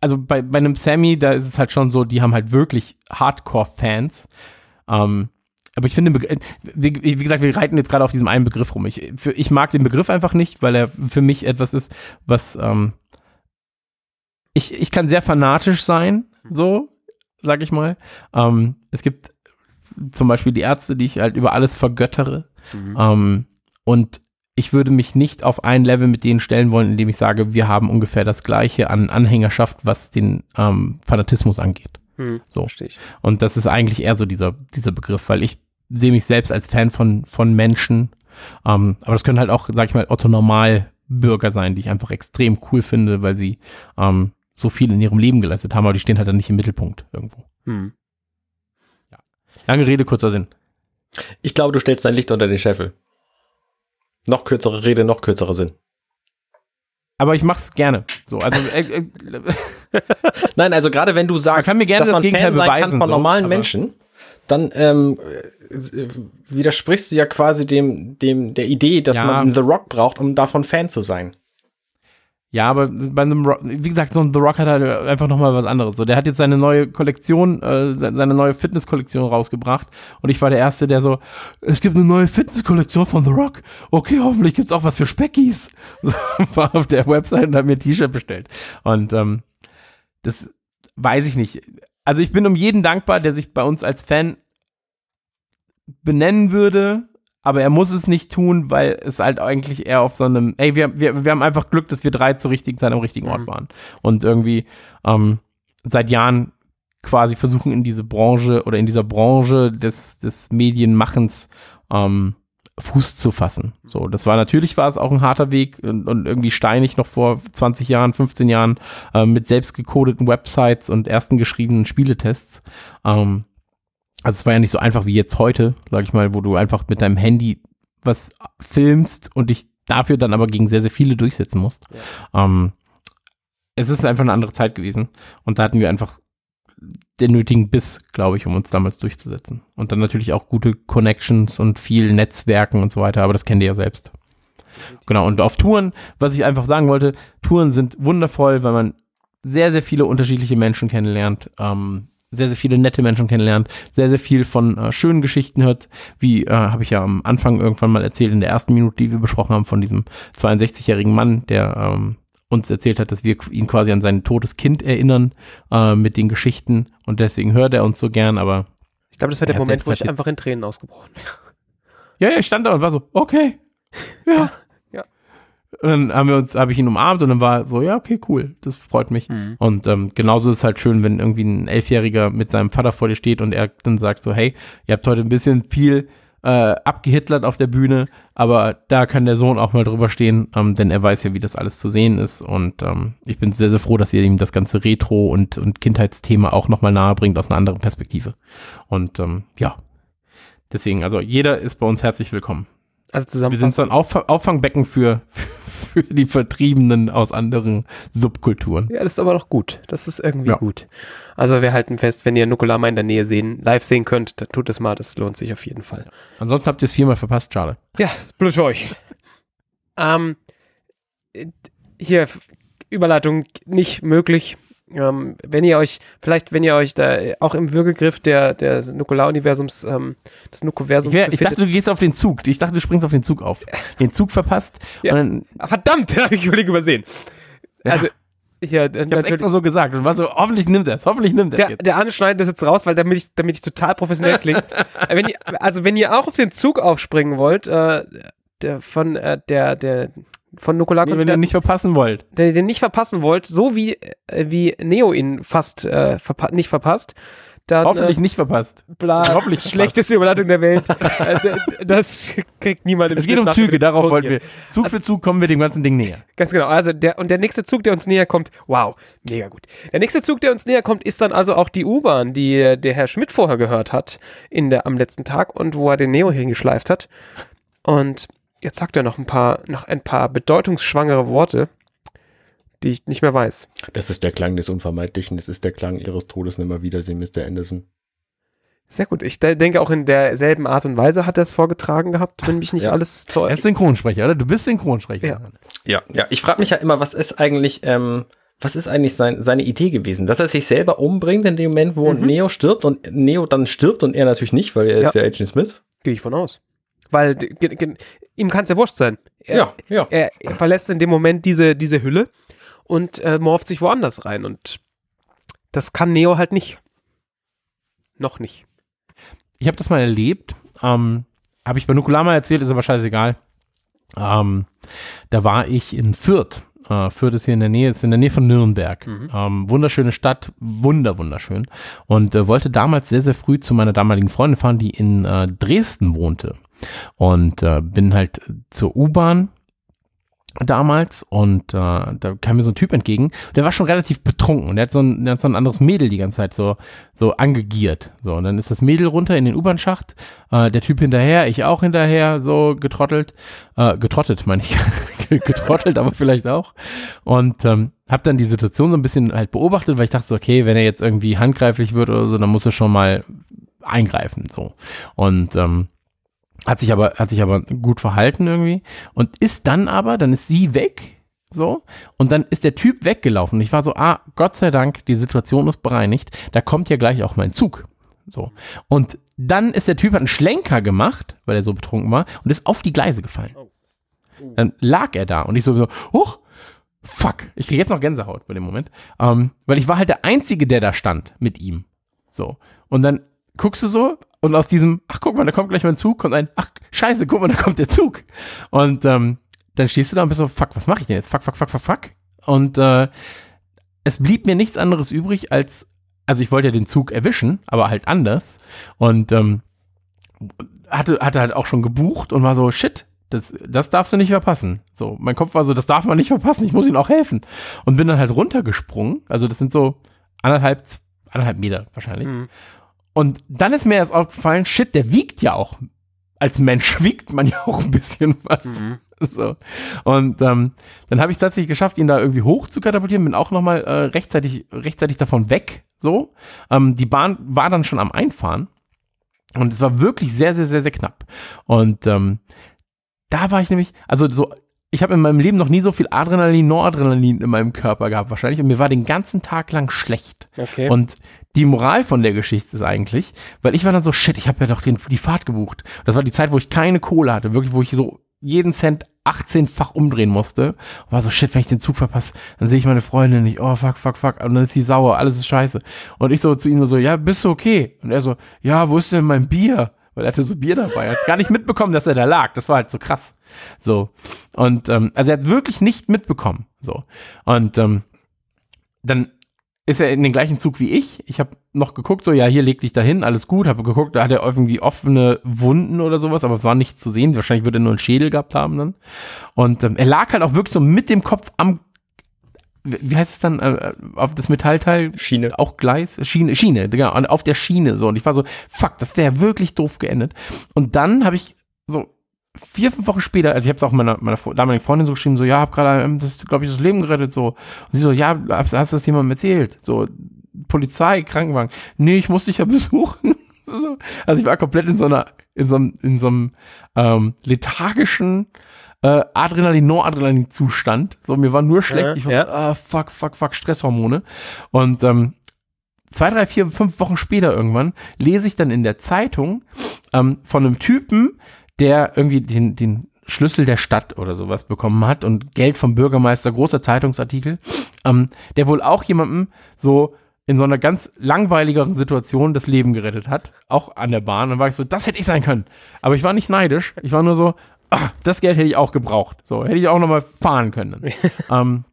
[SPEAKER 3] also bei, bei einem Sammy, da ist es halt schon so, die haben halt wirklich Hardcore-Fans. Ähm, aber ich finde, äh, wie, gesagt, wir reiten jetzt gerade auf diesem einen Begriff rum. Ich, für, ich mag den Begriff einfach nicht, weil er für mich etwas ist, was ähm, ich, ich kann sehr fanatisch sein, so, sag ich mal. Ähm, es gibt zum Beispiel die Ärzte, die ich halt über alles vergöttere.
[SPEAKER 2] Mhm.
[SPEAKER 3] Ähm, und ich würde mich nicht auf ein Level mit denen stellen wollen, indem ich sage, wir haben ungefähr das gleiche an Anhängerschaft, was den ähm, Fanatismus angeht.
[SPEAKER 2] Mhm.
[SPEAKER 3] So. Und das ist eigentlich eher so dieser, dieser Begriff, weil ich sehe mich selbst als Fan von, von Menschen. Ähm, aber das können halt auch, sag ich mal, Otto Normalbürger sein, die ich einfach extrem cool finde, weil sie ähm, so viel in ihrem Leben geleistet haben, aber die stehen halt dann nicht im Mittelpunkt irgendwo.
[SPEAKER 2] Hm.
[SPEAKER 3] Lange Rede, kurzer Sinn.
[SPEAKER 1] Ich glaube, du stellst dein Licht unter den Scheffel. Noch kürzere Rede, noch kürzerer Sinn.
[SPEAKER 3] Aber ich mach's gerne. So, also äh, äh,
[SPEAKER 1] Nein, also gerade wenn du sagst,
[SPEAKER 3] Man kann mir gerne
[SPEAKER 1] dass
[SPEAKER 3] das
[SPEAKER 1] man
[SPEAKER 3] Gegenteil
[SPEAKER 1] Fan sein kann
[SPEAKER 3] beweisen,
[SPEAKER 1] von
[SPEAKER 3] so,
[SPEAKER 1] normalen
[SPEAKER 3] aber-
[SPEAKER 1] Menschen, dann ähm, äh, widersprichst du ja quasi dem, dem der Idee, dass
[SPEAKER 3] Ja.
[SPEAKER 1] man The Rock braucht, um davon Fan zu sein.
[SPEAKER 3] Ja, aber bei einem Rock, wie gesagt, so ein The Rock hat halt einfach nochmal was anderes. So, der hat jetzt seine neue Kollektion, äh, se- seine neue Fitnesskollektion rausgebracht und ich war der Erste, der so, es gibt eine neue Fitnesskollektion von The Rock. Okay, hoffentlich gibt's auch was für Speckies. So, war auf der Website und hat mir ein T-Shirt bestellt. Und ähm, das weiß ich nicht. Also ich bin um jeden dankbar, der sich bei uns als Fan benennen würde, aber er muss es nicht tun, weil es halt eigentlich eher auf so einem, ey, wir, wir, wir haben einfach Glück, dass wir drei zur richtigen Zeit am richtigen Ort
[SPEAKER 2] Mhm.
[SPEAKER 3] waren. Und irgendwie ähm, seit Jahren quasi versuchen in diese Branche oder in dieser Branche des, des Medienmachens ähm, Fuß zu fassen. So, das war natürlich war es auch ein harter Weg und, und irgendwie steinig noch vor 20 Jahren, 15 Jahren ähm, mit selbst gecodeten Websites und ersten geschriebenen Spieletests. Ähm, also es war ja nicht so einfach wie jetzt heute, sag ich mal, wo du einfach mit deinem Handy was filmst und dich dafür dann aber gegen sehr, sehr viele durchsetzen musst. Ähm, es ist einfach eine andere Zeit gewesen und da hatten wir einfach den nötigen Biss, glaube ich, um uns damals durchzusetzen. Und dann natürlich auch gute Connections und viel Netzwerken und so weiter, aber das kennt ihr ja selbst. Genau, und auf Touren, was ich einfach sagen wollte, Touren sind wundervoll, weil man sehr, sehr viele unterschiedliche Menschen kennenlernt, ähm, sehr, sehr viele nette Menschen kennenlernt, sehr, sehr viel von äh, schönen Geschichten hört, wie äh, habe ich ja am Anfang irgendwann mal erzählt, in der ersten Minute, die wir besprochen haben, von diesem 62-jährigen Mann, der ähm, uns erzählt hat, dass wir ihn quasi an sein totes Kind erinnern äh, mit den Geschichten und deswegen hört er uns so gern, aber
[SPEAKER 2] Ich glaube, das wäre
[SPEAKER 3] Er
[SPEAKER 2] der Moment, wo ich einfach in Tränen ausgebrochen wäre.
[SPEAKER 3] Ja, ja, ich stand da und war so, okay. Ja.
[SPEAKER 2] Ja.
[SPEAKER 3] Und dann haben wir uns, habe ich ihn umarmt und dann war so, ja, okay, cool, das freut mich.
[SPEAKER 2] Mhm.
[SPEAKER 3] Und ähm, genauso ist es halt schön, wenn irgendwie ein Elfjähriger mit seinem Vater vor dir steht und er dann sagt so, hey, ihr habt heute ein bisschen viel äh, abgehitlert auf der Bühne, aber da kann der Sohn auch mal drüber stehen, ähm, denn er weiß ja, wie das alles zu sehen ist. Und ähm, ich bin sehr, sehr froh, dass ihr ihm das ganze Retro- und, und Kindheitsthema auch nochmal nahe bringt aus einer anderen Perspektive. Und ähm, ja, deswegen, also jeder ist bei uns herzlich willkommen.
[SPEAKER 2] Also
[SPEAKER 3] Wir sind so ein Auff Auffangbecken für, für die Vertriebenen aus anderen Subkulturen.
[SPEAKER 2] Ja, das ist aber doch gut. Das ist irgendwie
[SPEAKER 3] Ja.
[SPEAKER 2] gut. Also wir halten fest, wenn ihr Nukulama in der Nähe sehen, live sehen könnt, dann tut es mal, das lohnt sich auf jeden Fall.
[SPEAKER 3] Ansonsten habt ihr es viermal verpasst, schade.
[SPEAKER 2] Ja, blöd für euch. Ähm, äh, hier, Überleitung nicht möglich. Ähm, wenn ihr euch, vielleicht, wenn ihr euch da äh, auch im Würgegriff der, der Nukular-Universums, ähm, des
[SPEAKER 3] Ich,
[SPEAKER 2] Nukuversums
[SPEAKER 3] wär, ich dachte, du gehst auf den Zug. Ich dachte, du springst auf den Zug auf. Den Zug verpasst.
[SPEAKER 2] Ja. Ah, verdammt, habe ich völlig übersehen.
[SPEAKER 3] Ja.
[SPEAKER 2] Also, hier, äh,
[SPEAKER 3] ich
[SPEAKER 2] natürlich,
[SPEAKER 3] extra so gesagt. Und war so, hoffentlich nimmt er es. Hoffentlich nimmt er es
[SPEAKER 2] der, der Arne schneidet das jetzt raus, weil damit ich, damit ich total professionell klinge. Wenn ihr, also wenn ihr auch auf den Zug aufspringen wollt, äh, der, von äh, der, der von Nukular
[SPEAKER 3] Nee, wenn ihr nicht verpassen wollt.
[SPEAKER 2] der ihr den nicht verpassen wollt, so wie, äh, wie Neo ihn fast äh, verpa nicht verpasst, dann
[SPEAKER 3] Hoffentlich
[SPEAKER 2] äh,
[SPEAKER 3] nicht verpasst.
[SPEAKER 2] bla,
[SPEAKER 3] hoffentlich
[SPEAKER 2] schlechteste Überleitung der Welt. d- das kriegt niemand im
[SPEAKER 3] Es geht um Züge, darauf wollten
[SPEAKER 2] Ton
[SPEAKER 3] wir. Zug für Zug kommen wir dem ganzen Ding näher.
[SPEAKER 2] Ganz genau. Also der und der nächste Zug, der uns näher kommt, wow, mega gut. Der nächste Zug, der uns näher kommt, ist dann also auch die U-Bahn, die äh, der Herr Schmidt vorher gehört hat in der am letzten Tag und wo er den Neo hingeschleift hat. Und jetzt sagt er noch ein paar noch ein paar bedeutungsschwangere Worte, die ich nicht mehr weiß.
[SPEAKER 1] Das ist der Klang des Unvermeidlichen. Das ist der Klang ihres Todes. Nimmer Wiedersehen, Mr. Anderson.
[SPEAKER 2] Sehr gut. Ich de- denke auch in derselben Art und Weise hat er es vorgetragen gehabt, wenn mich nicht
[SPEAKER 1] Ja.
[SPEAKER 2] alles toll.
[SPEAKER 3] Er ist Synchronsprecher, oder? Du bist Synchronsprecher.
[SPEAKER 2] Ja.
[SPEAKER 1] Ja, ja. Ich frage mich ja immer, was ist eigentlich, ähm, was ist eigentlich sein, seine Idee gewesen? Dass er sich selber umbringt in dem Moment, wo
[SPEAKER 2] Mhm.
[SPEAKER 1] Neo stirbt und Neo dann stirbt und er natürlich nicht, weil er ist ja Agent Smith.
[SPEAKER 2] Gehe ich von aus. Weil ihm kann es ja wurscht sein. Er,
[SPEAKER 1] ja, ja.
[SPEAKER 2] er, er verlässt in dem Moment diese, diese Hülle und äh, morpht sich woanders rein. Und das kann Neo halt nicht. Noch nicht.
[SPEAKER 3] Ich habe das mal erlebt. Ähm, habe ich bei Nukulama erzählt, ist aber scheißegal. Ähm, da war ich in Fürth. Äh, Fürth ist hier in der Nähe, ist in der Nähe von Nürnberg. Ähm, wunderschöne Stadt, wunder, wunderschön. Und äh, wollte damals sehr, sehr früh zu meiner damaligen Freundin fahren, die in äh, Dresden wohnte. Und äh, bin halt zur U-Bahn damals und äh, da kam mir so ein Typ entgegen, der war schon relativ betrunken. Und der hat so ein, der hat so ein anderes Mädel die ganze Zeit so so angegiert. So und dann ist das Mädel runter in den U-Bahn-Schacht, äh, der Typ hinterher, ich auch hinterher, so getrottelt, äh, getrottet meine ich, getrottelt, aber vielleicht auch. Und ähm, habe dann die Situation so ein bisschen halt beobachtet, weil ich dachte so, okay, wenn er jetzt irgendwie handgreiflich wird oder so, dann muss er schon mal eingreifen so. Und ähm, hat sich aber, hat sich aber gut verhalten irgendwie und ist dann aber, dann ist sie weg, so, und dann ist der Typ weggelaufen. Und ich war so, ah, Gott sei Dank, die Situation ist bereinigt, da kommt ja gleich auch mein Zug. So. Und dann ist der Typ, hat einen Schlenker gemacht, weil er so betrunken war, und ist auf die Gleise gefallen. Dann lag er da und ich so, so huch, fuck, ich kriege jetzt noch Gänsehaut bei dem Moment, ähm, weil ich war halt der Einzige, der da stand mit ihm. So. Und dann guckst du so und aus diesem, ach guck mal, da kommt gleich mein Zug, kommt ein, ach scheiße, guck mal, da kommt der Zug. Und ähm, dann stehst du da und bist so, fuck, was mache ich denn jetzt? Fuck, fuck, fuck, fuck, fuck. Und äh, es blieb mir nichts anderes übrig, als, also ich wollte ja den Zug erwischen, aber halt anders. Und ähm, hatte, hatte halt auch schon gebucht und war so, shit, das, das darfst du nicht verpassen. So, mein Kopf war so, das darf man nicht verpassen, ich muss ihm auch helfen. Und bin dann halt runtergesprungen. Also das sind so anderthalb, anderthalb Meter wahrscheinlich.
[SPEAKER 2] Mhm.
[SPEAKER 3] Und dann ist mir erst aufgefallen, shit, der wiegt ja auch. Als Mensch wiegt man ja auch ein bisschen was.
[SPEAKER 2] Mhm.
[SPEAKER 3] So. Und ähm, dann habe ich es tatsächlich geschafft, ihn da irgendwie hoch zu katapultieren, bin auch nochmal äh, rechtzeitig, rechtzeitig davon weg. So. Ähm, die Bahn war dann schon am Einfahren. Und es war wirklich sehr, sehr, sehr, sehr knapp. Und ähm, da war ich nämlich, also so, ich habe in meinem Leben noch nie so viel Adrenalin, Noradrenalin in meinem Körper gehabt wahrscheinlich. Und mir war den ganzen Tag lang schlecht.
[SPEAKER 2] Okay.
[SPEAKER 3] Und die Moral von der Geschichte ist eigentlich, weil ich war dann so, shit, ich habe ja doch den, die Fahrt gebucht. Das war die Zeit, wo ich keine Kohle hatte, wirklich, wo ich so jeden Cent 18-fach umdrehen musste. Und war so, shit, wenn ich den Zug verpasse, dann sehe ich meine Freundin nicht. Oh, fuck, fuck, fuck. Und dann ist sie sauer, alles ist scheiße. Und ich so zu ihm so, ja, bist du okay? Und er so, ja, wo ist denn mein Bier? Weil er hatte so Bier dabei. Er hat gar nicht mitbekommen, dass er da lag. Das war halt so krass. So. Und, ähm, also er hat wirklich nicht mitbekommen. So. Und, ähm, dann ist er in den gleichen Zug wie ich. Ich habe noch geguckt, so, ja, hier leg dich dahin, alles gut. Habe geguckt, da hat er irgendwie offene Wunden oder sowas, aber es war nichts zu sehen. Wahrscheinlich würde er nur einen Schädel gehabt haben dann. Und ähm, er lag halt auch wirklich so mit dem Kopf am, wie heißt es dann, äh, auf das Metallteil?
[SPEAKER 1] Schiene.
[SPEAKER 3] Auch Gleis? Schiene, Schiene, genau, auf der Schiene so. Und ich war so, fuck, das wäre wirklich doof geendet. Und dann habe ich so vier, fünf Wochen später, also ich habe es auch meiner, meiner damaligen Freundin so geschrieben, so, ja, hab gerade, ähm, glaube ich, das Leben gerettet, so. Und sie so, ja, hast, hast du das jemandem erzählt? So, Polizei, Krankenwagen. Nee, ich muss dich ja besuchen. so. Also ich war komplett in so einer, in so einem, in so einem ähm, lethargischen äh, Adrenalin-Noradrenalin-Zustand. So, mir war nur schlecht. Ich war,
[SPEAKER 2] ja.
[SPEAKER 3] ah, fuck, fuck, fuck, Stresshormone. Und ähm, zwei, drei, vier, fünf Wochen später irgendwann lese ich dann in der Zeitung ähm, von einem Typen, der irgendwie den, den Schlüssel der Stadt oder sowas bekommen hat und Geld vom Bürgermeister, großer Zeitungsartikel, ähm, der wohl auch jemandem so in so einer ganz langweiligeren Situation das Leben gerettet hat, auch an der Bahn. Dann war ich so, das hätte ich sein können. Aber ich war nicht neidisch. Ich war nur so, ah, das Geld hätte ich auch gebraucht. So, hätte ich auch nochmal fahren können. ähm,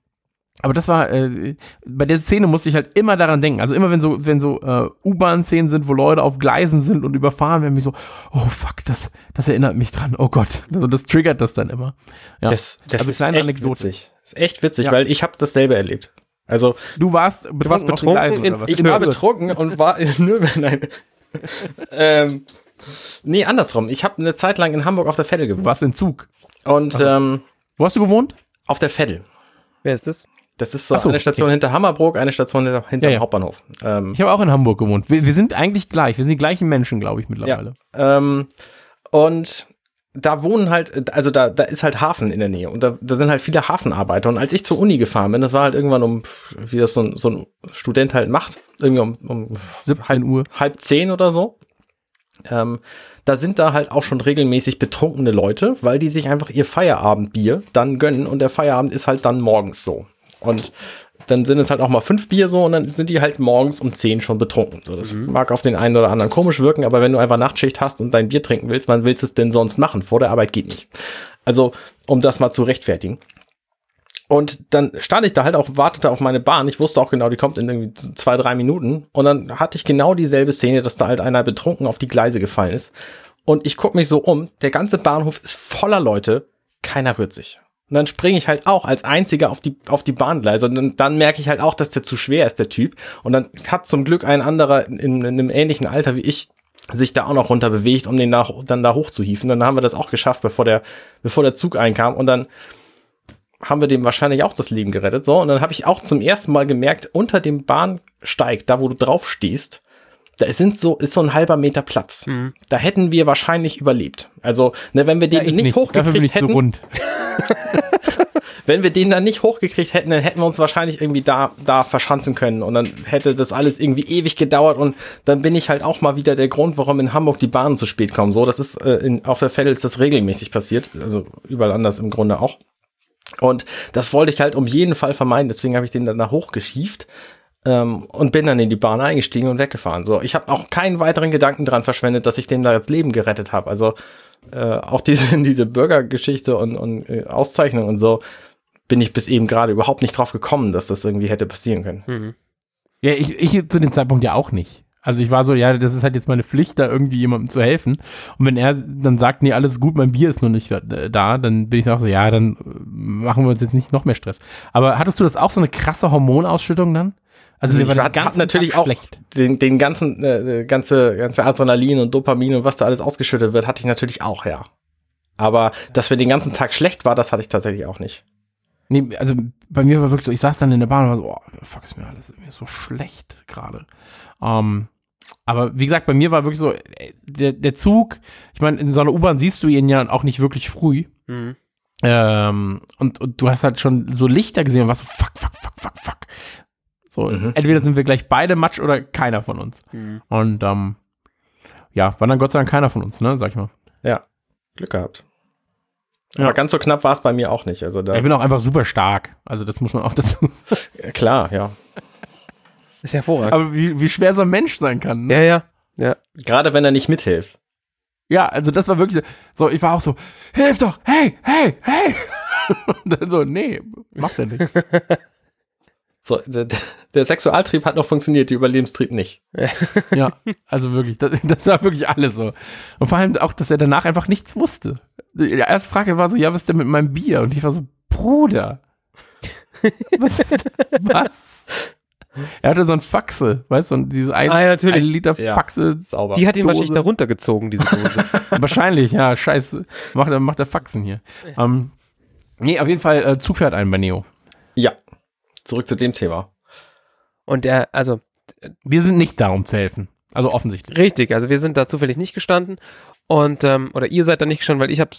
[SPEAKER 3] aber das war, äh, bei der Szene musste ich halt immer daran denken. Also immer wenn so, wenn so äh, U-Bahn-Szenen sind, wo Leute auf Gleisen sind und überfahren werden, mich so, oh fuck, das, das erinnert mich dran. Oh Gott. Also das triggert das dann immer. Ja.
[SPEAKER 1] Das, das
[SPEAKER 3] Also
[SPEAKER 1] ist
[SPEAKER 3] kleine
[SPEAKER 1] echt
[SPEAKER 3] Anekdote.
[SPEAKER 1] witzig. Das ist echt witzig,
[SPEAKER 3] Ja.
[SPEAKER 1] weil ich habe dasselbe erlebt. Also
[SPEAKER 3] Du warst betrunken,
[SPEAKER 2] warst
[SPEAKER 3] auf den
[SPEAKER 2] betrunken
[SPEAKER 3] Gleisen,
[SPEAKER 2] in-
[SPEAKER 3] oder was?
[SPEAKER 1] ich war betrunken und war in Nürnberg. Nein. ähm, nee, andersrum. Ich habe eine Zeit lang in Hamburg auf der Veddel
[SPEAKER 3] Du
[SPEAKER 1] gewohnt.
[SPEAKER 3] warst in Zug.
[SPEAKER 1] Und ähm,
[SPEAKER 3] Wo hast du gewohnt?
[SPEAKER 1] auf der Veddel.
[SPEAKER 2] Wer ist das?
[SPEAKER 1] Das ist so,
[SPEAKER 3] so,
[SPEAKER 1] eine Station hinter Hammerbrook, eine Station hinter, hinter
[SPEAKER 3] Ja,
[SPEAKER 1] dem
[SPEAKER 3] ja.
[SPEAKER 1] Hauptbahnhof. Ähm,
[SPEAKER 3] Ich habe auch in Hamburg gewohnt. Wir, wir sind eigentlich gleich. Wir sind die gleichen Menschen, glaube ich, mittlerweile.
[SPEAKER 1] Ähm, und da wohnen halt, also da, da ist halt Hafen in der Nähe und da, da sind halt viele Hafenarbeiter. Und als ich zur Uni gefahren bin, das war halt irgendwann um, wie das so ein, so ein Student halt macht, irgendwie um, um
[SPEAKER 3] 17 Uhr.
[SPEAKER 1] halb zehn oder so. Ähm, da sind da halt auch schon regelmäßig betrunkene Leute, weil die sich einfach ihr Feierabendbier dann gönnen und der Feierabend ist halt dann morgens so. Und dann sind es halt auch mal fünf Bier so und dann sind die halt morgens um zehn schon betrunken. So, das mag auf den einen oder anderen komisch wirken, aber wenn du einfach Nachtschicht hast und dein Bier trinken willst, wann willst du es denn sonst machen? Vor der Arbeit geht nicht. Also, um das mal zu rechtfertigen. Und dann stand ich da halt auch, wartete auf meine Bahn. Ich wusste auch genau, die kommt in irgendwie zwei, drei Minuten. Und dann hatte ich genau dieselbe Szene, dass da halt einer betrunken auf die Gleise gefallen ist. Und ich gucke mich so um. Der ganze Bahnhof ist voller Leute. Keiner rührt sich. Und dann springe ich halt auch als einziger auf die, auf die Bahngleise. Und dann, dann merke ich halt auch, dass der zu schwer ist, der Typ. Und dann hat zum Glück ein anderer in, in einem ähnlichen Alter wie ich sich da auch noch runter bewegt, um den nach, dann da hochzuhieven. Dann haben wir das auch geschafft, bevor der, bevor der Zug einkam. Und dann haben wir dem wahrscheinlich auch das Leben gerettet. So, und dann habe ich auch zum ersten Mal gemerkt, unter dem Bahnsteig, da wo du drauf stehst, da sind so, ist so ein halber Meter Platz.
[SPEAKER 2] Mhm.
[SPEAKER 1] Da hätten wir wahrscheinlich überlebt. Also, ne, wenn wir den
[SPEAKER 3] Ja, ich
[SPEAKER 1] nicht,
[SPEAKER 3] ich
[SPEAKER 1] hochgekriegt
[SPEAKER 3] so
[SPEAKER 1] hätten,
[SPEAKER 3] rund.
[SPEAKER 1] wenn wir den dann nicht hochgekriegt hätten, dann hätten wir uns wahrscheinlich irgendwie da, da verschanzen können. Und dann hätte das alles irgendwie ewig gedauert. Und dann bin ich halt auch mal wieder der Grund, warum in Hamburg die Bahnen zu spät kommen. So, das ist, äh, in, auf der Fälle ist das regelmäßig passiert. Also überall anders im Grunde auch. Und das wollte ich halt um jeden Fall vermeiden. Deswegen habe ich den dann da hochgeschieft ähm, und bin dann in die Bahn eingestiegen und weggefahren. So, ich habe auch keinen weiteren Gedanken dran verschwendet, dass ich dem da jetzt Leben gerettet habe. Also äh, auch diese diese Bürgergeschichte und, und äh, Auszeichnung und so bin ich bis eben gerade überhaupt nicht drauf gekommen, dass das irgendwie hätte passieren können.
[SPEAKER 2] Mhm.
[SPEAKER 3] Ja, ich, ich zu dem Zeitpunkt ja auch nicht. Also ich war so, ja, das ist halt jetzt meine Pflicht, da irgendwie jemandem zu helfen. Und wenn er dann sagt, nee, alles gut, mein Bier ist noch nicht da, dann bin ich auch so, ja, dann äh, machen wir uns jetzt nicht noch mehr Stress. Aber hattest du das auch so eine krasse Hormonausschüttung dann?
[SPEAKER 1] Also
[SPEAKER 3] mir
[SPEAKER 1] ich
[SPEAKER 3] war
[SPEAKER 1] hab natürlich
[SPEAKER 3] Tag
[SPEAKER 1] auch
[SPEAKER 3] schlecht.
[SPEAKER 1] den, den ganzen äh, ganze ganze Adrenalin und Dopamin und was da alles ausgeschüttet wird, hatte ich natürlich auch, ja. Aber dass mir den ganzen Tag schlecht war, das hatte ich tatsächlich auch nicht.
[SPEAKER 3] Nee, also bei mir war wirklich so, ich saß dann in der Bahn und war so, oh, fuck, ist mir alles mir ist so schlecht gerade. Ähm, aber wie gesagt, bei mir war wirklich so, äh, der, der Zug, ich meine, in so einer U-Bahn siehst du ihn ja auch nicht wirklich früh.
[SPEAKER 2] Mhm.
[SPEAKER 3] Ähm, und, und du hast halt schon so Lichter gesehen und warst so, fuck, fuck, fuck, fuck, fuck. So,
[SPEAKER 1] Mhm.
[SPEAKER 3] entweder sind wir gleich beide Matsch oder keiner von uns.
[SPEAKER 2] Mhm.
[SPEAKER 3] Und ähm, ja, war dann Gott sei Dank keiner von uns, ne, sag ich mal.
[SPEAKER 1] Ja, Glück gehabt.
[SPEAKER 3] Ja.
[SPEAKER 1] Aber ganz so knapp war es bei mir auch nicht. Also da
[SPEAKER 3] Ich bin auch einfach super stark. Also das muss man auch dazu sagen.
[SPEAKER 1] klar, ja.
[SPEAKER 2] Ist hervorragend.
[SPEAKER 3] Aber wie, wie schwer so ein Mensch sein kann. Ne?
[SPEAKER 2] ja, ja. Ja.
[SPEAKER 1] Gerade wenn er nicht mithilft.
[SPEAKER 3] Ja, also das war wirklich so, ich war auch so, hilf doch, hey, hey, hey. Und dann so, nee, macht er nicht.
[SPEAKER 1] So, der, der Sexualtrieb hat noch funktioniert, der Überlebenstrieb nicht.
[SPEAKER 3] Ja, also wirklich, das, das war wirklich alles so. Und vor allem auch, dass er danach einfach nichts wusste. Die erste Frage war so, ja, was ist denn mit meinem Bier? Und ich war so, Bruder. Was? Ist, was? Er hatte so ein Faxe, weißt du, und dieses ein,
[SPEAKER 2] Ah, ja, natürlich.
[SPEAKER 3] ein Liter
[SPEAKER 1] Ja.
[SPEAKER 3] Faxe.
[SPEAKER 1] Sauber.
[SPEAKER 2] Die hat ihn
[SPEAKER 3] Dose.
[SPEAKER 2] wahrscheinlich da runtergezogen, diese Dose.
[SPEAKER 3] Wahrscheinlich, ja, scheiße. Macht er, macht er Faxen hier. Ähm, nee, auf jeden Fall, äh, Zug fährt ein bei Neo.
[SPEAKER 1] ja. Zurück zu dem Thema.
[SPEAKER 2] Und er, also,
[SPEAKER 3] Wir sind nicht da, um zu helfen. Also offensichtlich.
[SPEAKER 2] richtig, also wir sind da zufällig nicht gestanden. Und, ähm, oder ihr seid da nicht gestanden, weil ich hab,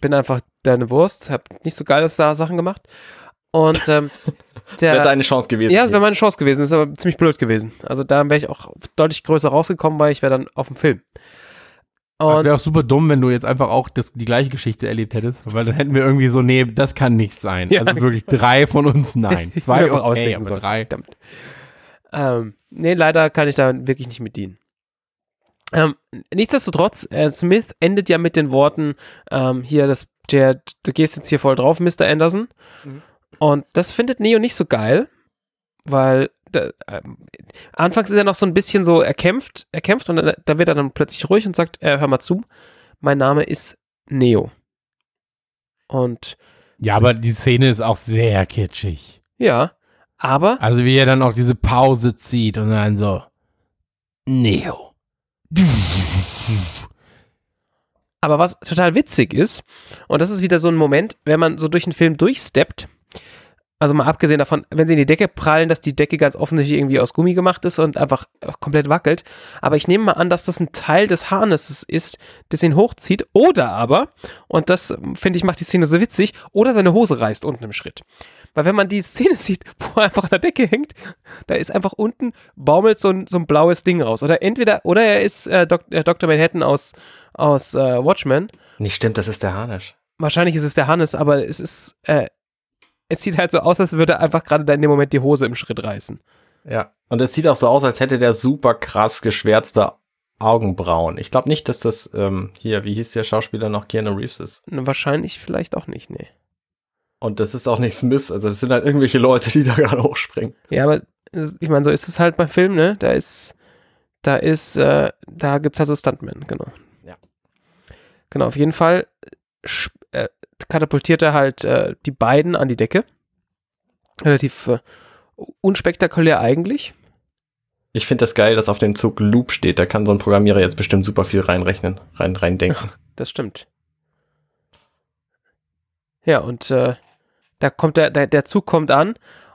[SPEAKER 2] bin einfach deine Wurst, hab nicht so geile Sa- Sachen gemacht. Und, ähm,
[SPEAKER 1] Wäre
[SPEAKER 2] der,
[SPEAKER 1] deine Chance gewesen.
[SPEAKER 2] ja, es wäre meine Chance gewesen, ist aber ziemlich blöd gewesen. Also da wäre ich auch deutlich größer rausgekommen, weil ich wäre dann auf dem Film. Und
[SPEAKER 3] wäre auch super dumm, wenn du jetzt einfach auch das, die gleiche Geschichte erlebt hättest, weil dann hätten wir irgendwie so, nee, das kann nicht sein.
[SPEAKER 2] Ja.
[SPEAKER 3] Also wirklich drei von uns, nein. Zwei
[SPEAKER 2] einfach
[SPEAKER 3] okay, aber
[SPEAKER 2] sollen.
[SPEAKER 3] drei.
[SPEAKER 2] Verdammt. Ähm, nee, leider kann ich da wirklich nicht mit dienen. Ähm, nichtsdestotrotz, äh, Smith endet ja mit den Worten, ähm, hier, das, der, du gehst jetzt hier voll drauf, Mr. Anderson.
[SPEAKER 1] Mhm.
[SPEAKER 2] Und das findet Neo nicht so geil, weil da, ähm, anfangs ist er noch so ein bisschen so, er kämpft, er kämpft und da wird er dann plötzlich ruhig und sagt, äh, hör mal zu, mein Name ist Neo. Und
[SPEAKER 3] Ja, aber die Szene ist auch sehr kitschig.
[SPEAKER 2] ja, aber
[SPEAKER 3] Also wie er dann auch diese Pause zieht und dann so, Neo.
[SPEAKER 2] Aber was total witzig ist, und das ist wieder so ein Moment, wenn man so durch den Film durchsteppt, also mal abgesehen davon, wenn sie in die Decke prallen, dass die Decke ganz offensichtlich irgendwie aus Gummi gemacht ist und einfach komplett wackelt. Aber ich nehme mal an, dass das ein Teil des Harnesses ist, das ihn hochzieht. Oder aber, und das finde ich macht die Szene so witzig, oder seine Hose reißt unten im Schritt. Weil wenn man die Szene sieht, wo er einfach an der Decke hängt, da ist einfach unten baumelt so ein, so ein blaues Ding raus. Oder entweder, oder er ist äh, Dok äh, Dr. Manhattan aus, aus äh, Watchmen.
[SPEAKER 1] Nicht stimmt, das ist der Harnisch.
[SPEAKER 2] Wahrscheinlich ist es der Hannes, aber es ist, äh, es sieht halt so aus, als würde er einfach gerade da in dem Moment die Hose im Schritt reißen.
[SPEAKER 1] Ja. Und es sieht auch so aus, als hätte der super krass geschwärzte Augenbrauen. Ich glaube nicht, dass das ähm, hier, wie hieß der Schauspieler noch, Keanu Reeves ist.
[SPEAKER 2] Wahrscheinlich vielleicht auch nicht, nee.
[SPEAKER 1] Und das ist auch nicht Smith. Also das sind halt irgendwelche Leute, die da gerade hochspringen.
[SPEAKER 2] Ja, aber ich meine, so ist es halt beim Film, ne? Da ist, da ist, äh, da gibt's halt so Stuntmen, genau.
[SPEAKER 1] Ja.
[SPEAKER 2] Genau, auf jeden Fall äh, katapultiert er halt äh, die beiden an die Decke. Relativ äh, unspektakulär eigentlich.
[SPEAKER 1] Ich finde das geil, dass auf dem Zug Loop steht. Da kann so ein Programmierer jetzt bestimmt super viel reinrechnen, rein, reindenken.
[SPEAKER 2] Das stimmt. Ja, und äh, da kommt der, der, der Zug kommt an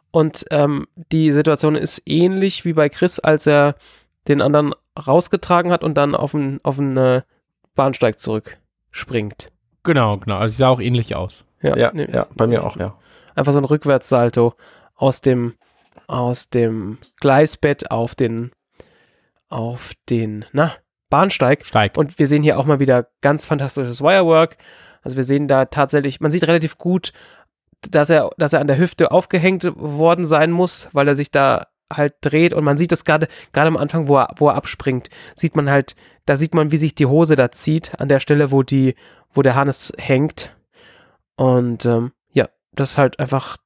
[SPEAKER 2] und ähm, die Situation ist ähnlich wie bei Chris, als er den anderen rausgetragen hat und dann auf den, auf den äh, Bahnsteig zurückspringt.
[SPEAKER 3] Genau, genau. Also sah auch ähnlich aus.
[SPEAKER 1] Ja,
[SPEAKER 2] ne-
[SPEAKER 1] ja, bei mir auch, ja.
[SPEAKER 2] Einfach so ein Rückwärtssalto aus dem, aus dem Gleisbett auf den, auf den, na, Bahnsteig.
[SPEAKER 3] Steig.
[SPEAKER 2] Und wir sehen hier auch mal wieder ganz fantastisches Wirework. Also wir sehen da tatsächlich, man sieht relativ gut, dass er, dass er an der Hüfte aufgehängt worden sein muss, weil er sich da halt dreht und man sieht das gerade, gerade am Anfang, wo er, wo er abspringt, sieht man halt, da sieht man, wie sich die Hose da zieht, an der Stelle, wo die, wo der Hannes hängt. Und ähm, ja, das ist halt einfach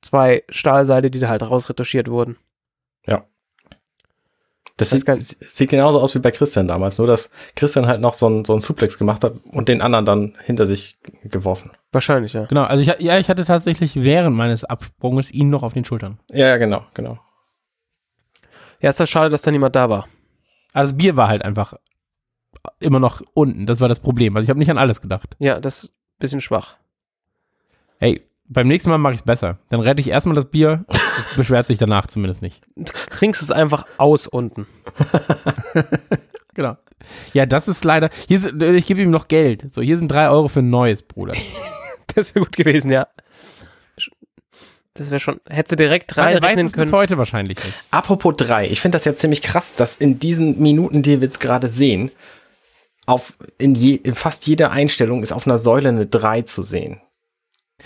[SPEAKER 2] zwei Stahlseile, die da halt rausretuschiert wurden.
[SPEAKER 1] Das
[SPEAKER 2] Weiß
[SPEAKER 1] sieht, sieht genauso aus wie bei Christian damals, nur dass Christian halt noch so einen so einen Suplex gemacht hat und den anderen dann hinter sich geworfen.
[SPEAKER 2] Wahrscheinlich, ja.
[SPEAKER 3] Genau, also ich, ja, ich hatte tatsächlich während meines Absprunges ihn noch auf den Schultern.
[SPEAKER 1] Ja, ja, genau, genau.
[SPEAKER 2] Ja, ist das schade, dass da niemand da war.
[SPEAKER 3] Also das Bier war halt einfach immer noch unten. Das war das Problem. Also ich habe nicht an alles gedacht.
[SPEAKER 2] Ja, das ist ein bisschen schwach.
[SPEAKER 3] Hey, beim nächsten Mal mache ich es besser. Dann rette ich erstmal das Bier. Das beschwert sich danach zumindest nicht.
[SPEAKER 2] Du trinkst es einfach aus unten.
[SPEAKER 3] Genau. Ja, das ist leider. Hier ich gebe ihm noch Geld. So, hier sind drei Euro für ein neues, Bruder.
[SPEAKER 2] Das wäre gut gewesen, ja. Das wäre schon, hättest du direkt
[SPEAKER 3] weiß
[SPEAKER 2] reinrechnen
[SPEAKER 3] es bis
[SPEAKER 2] können.
[SPEAKER 3] heute wahrscheinlich nicht.
[SPEAKER 1] Apropos drei, ich finde das ja ziemlich krass, dass in diesen Minuten, die wir jetzt gerade sehen, auf in, je, in fast jeder Einstellung ist auf einer Säule eine 3 zu sehen.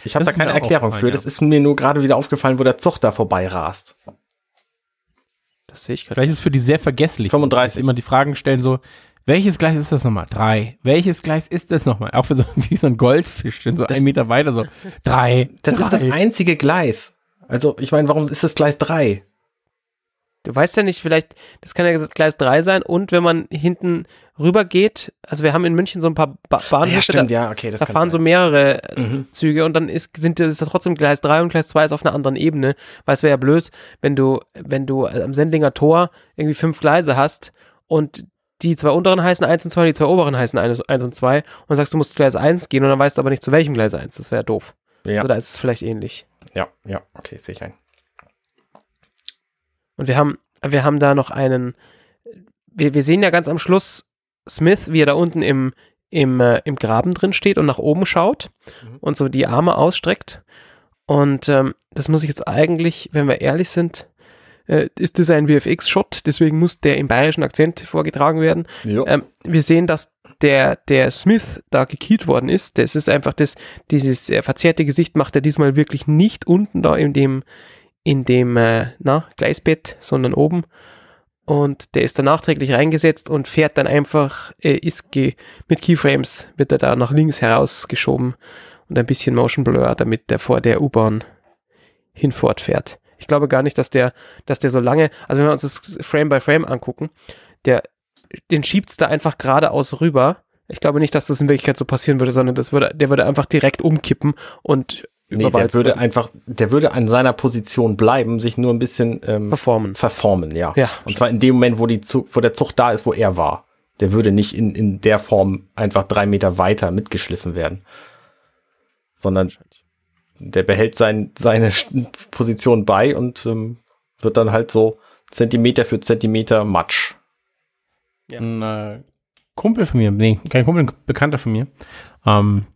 [SPEAKER 1] Ich habe da keine Erklärung für.
[SPEAKER 3] ja.
[SPEAKER 1] Das ist mir nur gerade wieder aufgefallen, wo der Zug da vorbei rast.
[SPEAKER 2] Das sehe ich gerade.
[SPEAKER 3] Vielleicht ist es für die sehr vergesslich.
[SPEAKER 1] 35.
[SPEAKER 3] Dass Immer die Fragen stellen so, welches Gleis ist das nochmal? Drei. Welches Gleis ist das nochmal? Auch für so, wie so ein Goldfisch, denn so
[SPEAKER 1] Das-
[SPEAKER 3] einen Meter weiter so, drei.
[SPEAKER 1] Das
[SPEAKER 3] drei.
[SPEAKER 1] ist das einzige Gleis. Also, ich meine, warum ist das Gleis 3?
[SPEAKER 2] Du weißt ja nicht, vielleicht, das kann ja Gleis 3 sein und wenn man hinten rüber geht, also wir haben in München so ein paar ba Bahnhöfe, da,
[SPEAKER 1] ja, okay, das
[SPEAKER 2] da fahren so mehrere äh,
[SPEAKER 1] Mhm.
[SPEAKER 2] Züge und dann ist, sind, ist da trotzdem Gleis 3 und Gleis 2 ist auf einer anderen Ebene, weil es wäre ja blöd, wenn du, wenn du am Sendlinger Tor irgendwie fünf Gleise hast und die zwei unteren heißen 1 und 2 und die zwei oberen heißen 1 und 2 und sagst, du musst zu Gleis 1 gehen und dann weißt du aber nicht zu welchem Gleis 1, das wäre doof.
[SPEAKER 1] Ja,
[SPEAKER 2] Also da ist es vielleicht ähnlich.
[SPEAKER 1] ja, ja, okay, sehe ich ein.
[SPEAKER 2] Und wir haben, wir haben da noch einen, wir, wir sehen ja ganz am Schluss Smith, wie er da unten im, im, äh, im Graben drin steht und nach oben schaut
[SPEAKER 1] Mhm.
[SPEAKER 2] und so die Arme ausstreckt. Und ähm, das muss ich jetzt eigentlich, wenn wir ehrlich sind, äh, ist das ein VFX-Shot, deswegen muss der im bayerischen Akzent vorgetragen werden. Ähm, wir sehen, dass der, der Smith da gekillt worden ist. Das ist einfach das, dieses äh, verzerrte Gesicht macht er diesmal wirklich nicht unten da in dem, in dem, äh, na, Gleisbett, sondern oben. Und der ist dann nachträglich reingesetzt und fährt dann einfach, äh, ist mit Keyframes wird er da nach links herausgeschoben und ein bisschen Motion Blur, damit der vor der U-Bahn hinfortfährt. Ich glaube gar nicht, dass der, dass der so lange, also wenn wir uns das Frame by Frame angucken, der, den schiebt's da einfach geradeaus rüber. Ich glaube nicht, dass das in Wirklichkeit so passieren würde, sondern das würde, der würde einfach direkt umkippen und
[SPEAKER 1] Nee, der würde
[SPEAKER 2] werden.
[SPEAKER 1] einfach, der würde an seiner Position bleiben, sich nur ein bisschen ähm,
[SPEAKER 2] performen.
[SPEAKER 1] verformen, ja.
[SPEAKER 2] Ja.
[SPEAKER 1] Und zwar in dem Moment, wo, die Zug, wo der Zug da ist, wo er war. Der würde nicht in, in der Form einfach drei Meter weiter mitgeschliffen werden. Sondern der behält sein, seine Position bei und ähm, wird dann halt so Zentimeter für Zentimeter Matsch.
[SPEAKER 2] Ja.
[SPEAKER 3] Ein äh, Kumpel von mir, nee, kein Kumpel, ein Bekannter von mir, ähm,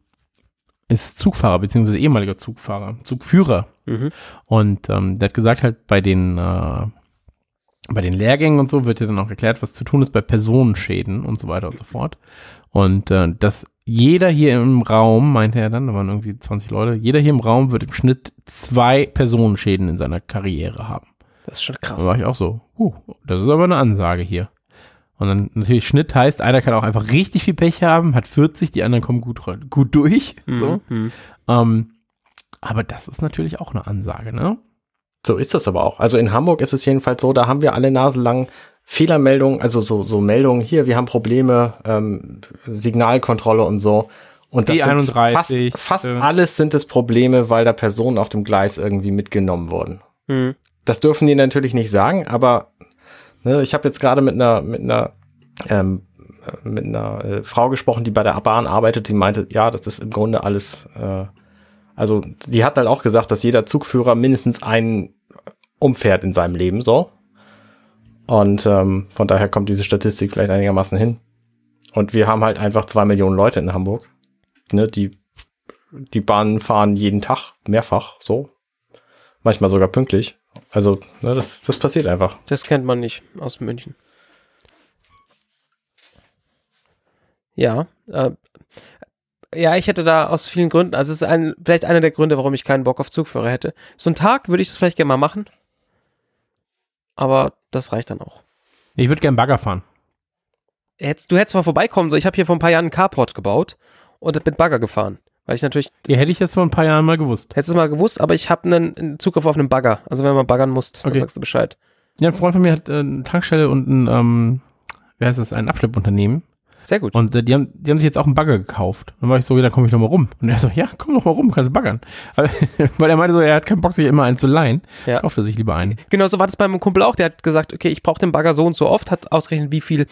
[SPEAKER 3] ist Zugfahrer, beziehungsweise ehemaliger Zugfahrer, Zugführer.
[SPEAKER 2] Mhm.
[SPEAKER 3] Und ähm, der hat gesagt, halt bei den, äh, bei den Lehrgängen und so wird ja dann auch erklärt, was zu tun ist bei Personenschäden und so weiter und so fort. Und äh, dass jeder hier im Raum, meinte er dann, da waren irgendwie 20 Leute, jeder hier im Raum wird im Schnitt zwei Personenschäden in seiner Karriere haben.
[SPEAKER 2] Das ist schon
[SPEAKER 3] Da
[SPEAKER 2] krass.
[SPEAKER 3] war ich auch so, uh, das ist aber eine Ansage hier. Und dann natürlich Schnitt heißt, einer kann auch einfach richtig viel Pech haben, hat 40, die anderen kommen gut, gut durch. So.
[SPEAKER 2] Mhm.
[SPEAKER 3] Ähm, aber das ist natürlich auch eine Ansage, ne?
[SPEAKER 1] So ist das aber auch. Also in Hamburg ist es jedenfalls so, da haben wir alle Nasen lang Fehlermeldungen, also so, so Meldungen hier, wir haben Probleme, ähm, Signalkontrolle und so. Und das sind
[SPEAKER 3] E31,
[SPEAKER 1] fast, fast
[SPEAKER 3] äh.
[SPEAKER 1] alles sind es Probleme, weil da Personen auf dem Gleis irgendwie mitgenommen wurden.
[SPEAKER 2] Hm.
[SPEAKER 1] Das dürfen die natürlich nicht sagen, aber ne, ich habe jetzt gerade mit einer mit einer ähm, äh, mit einer äh, Frau gesprochen, die bei der Bahn arbeitet, die meinte, ja, das ist im Grunde alles. Äh, also die hat halt auch gesagt, dass jeder Zugführer mindestens einen umfährt in seinem Leben, so. Und ähm, von daher kommt diese Statistik vielleicht einigermaßen hin. Und wir haben halt einfach zwei Millionen Leute in Hamburg, ne, die die Bahnen fahren jeden Tag mehrfach, so, manchmal sogar pünktlich. Also, ne, das, das passiert einfach.
[SPEAKER 2] Das kennt man nicht aus München. Ja, äh, ja, ich hätte da aus vielen Gründen, also es ist ein, vielleicht einer der Gründe, warum ich keinen Bock auf Zugführer hätte. So einen Tag würde ich das vielleicht gerne mal machen. Aber das reicht dann auch.
[SPEAKER 3] Ich würde gern Bagger fahren.
[SPEAKER 2] Hättest, du hättest mal vorbeikommen sollen. Ich habe hier vor ein paar Jahren einen Carport gebaut und bin Bagger gefahren. Weil ich natürlich,
[SPEAKER 3] Ja, hätte ich jetzt vor ein paar Jahren mal gewusst.
[SPEAKER 2] hättest du es mal gewusst, aber ich habe einen, Zugriff auf einen Bagger. Also wenn man baggern muss, dann
[SPEAKER 3] Okay.
[SPEAKER 2] sagst du Bescheid.
[SPEAKER 3] Ja, ein Freund von mir hat äh, eine Tankstelle und ein, ähm, wie heißt das, ein Abschleppunternehmen.
[SPEAKER 2] Sehr gut.
[SPEAKER 3] Und äh, die, haben, die haben sich jetzt auch einen Bagger gekauft. Dann war ich so, ja, dann komme ich noch mal rum. Und er so, ja, komm doch mal rum, kannst baggern. Weil er meinte so, er hat keinen Bock, sich immer einen zu leihen.
[SPEAKER 2] Ja.
[SPEAKER 3] Kauft er sich lieber einen.
[SPEAKER 2] Genau so war das bei meinem Kumpel auch. Der hat gesagt, okay, ich brauche den Bagger so und so oft, hat ausgerechnet, wie viel,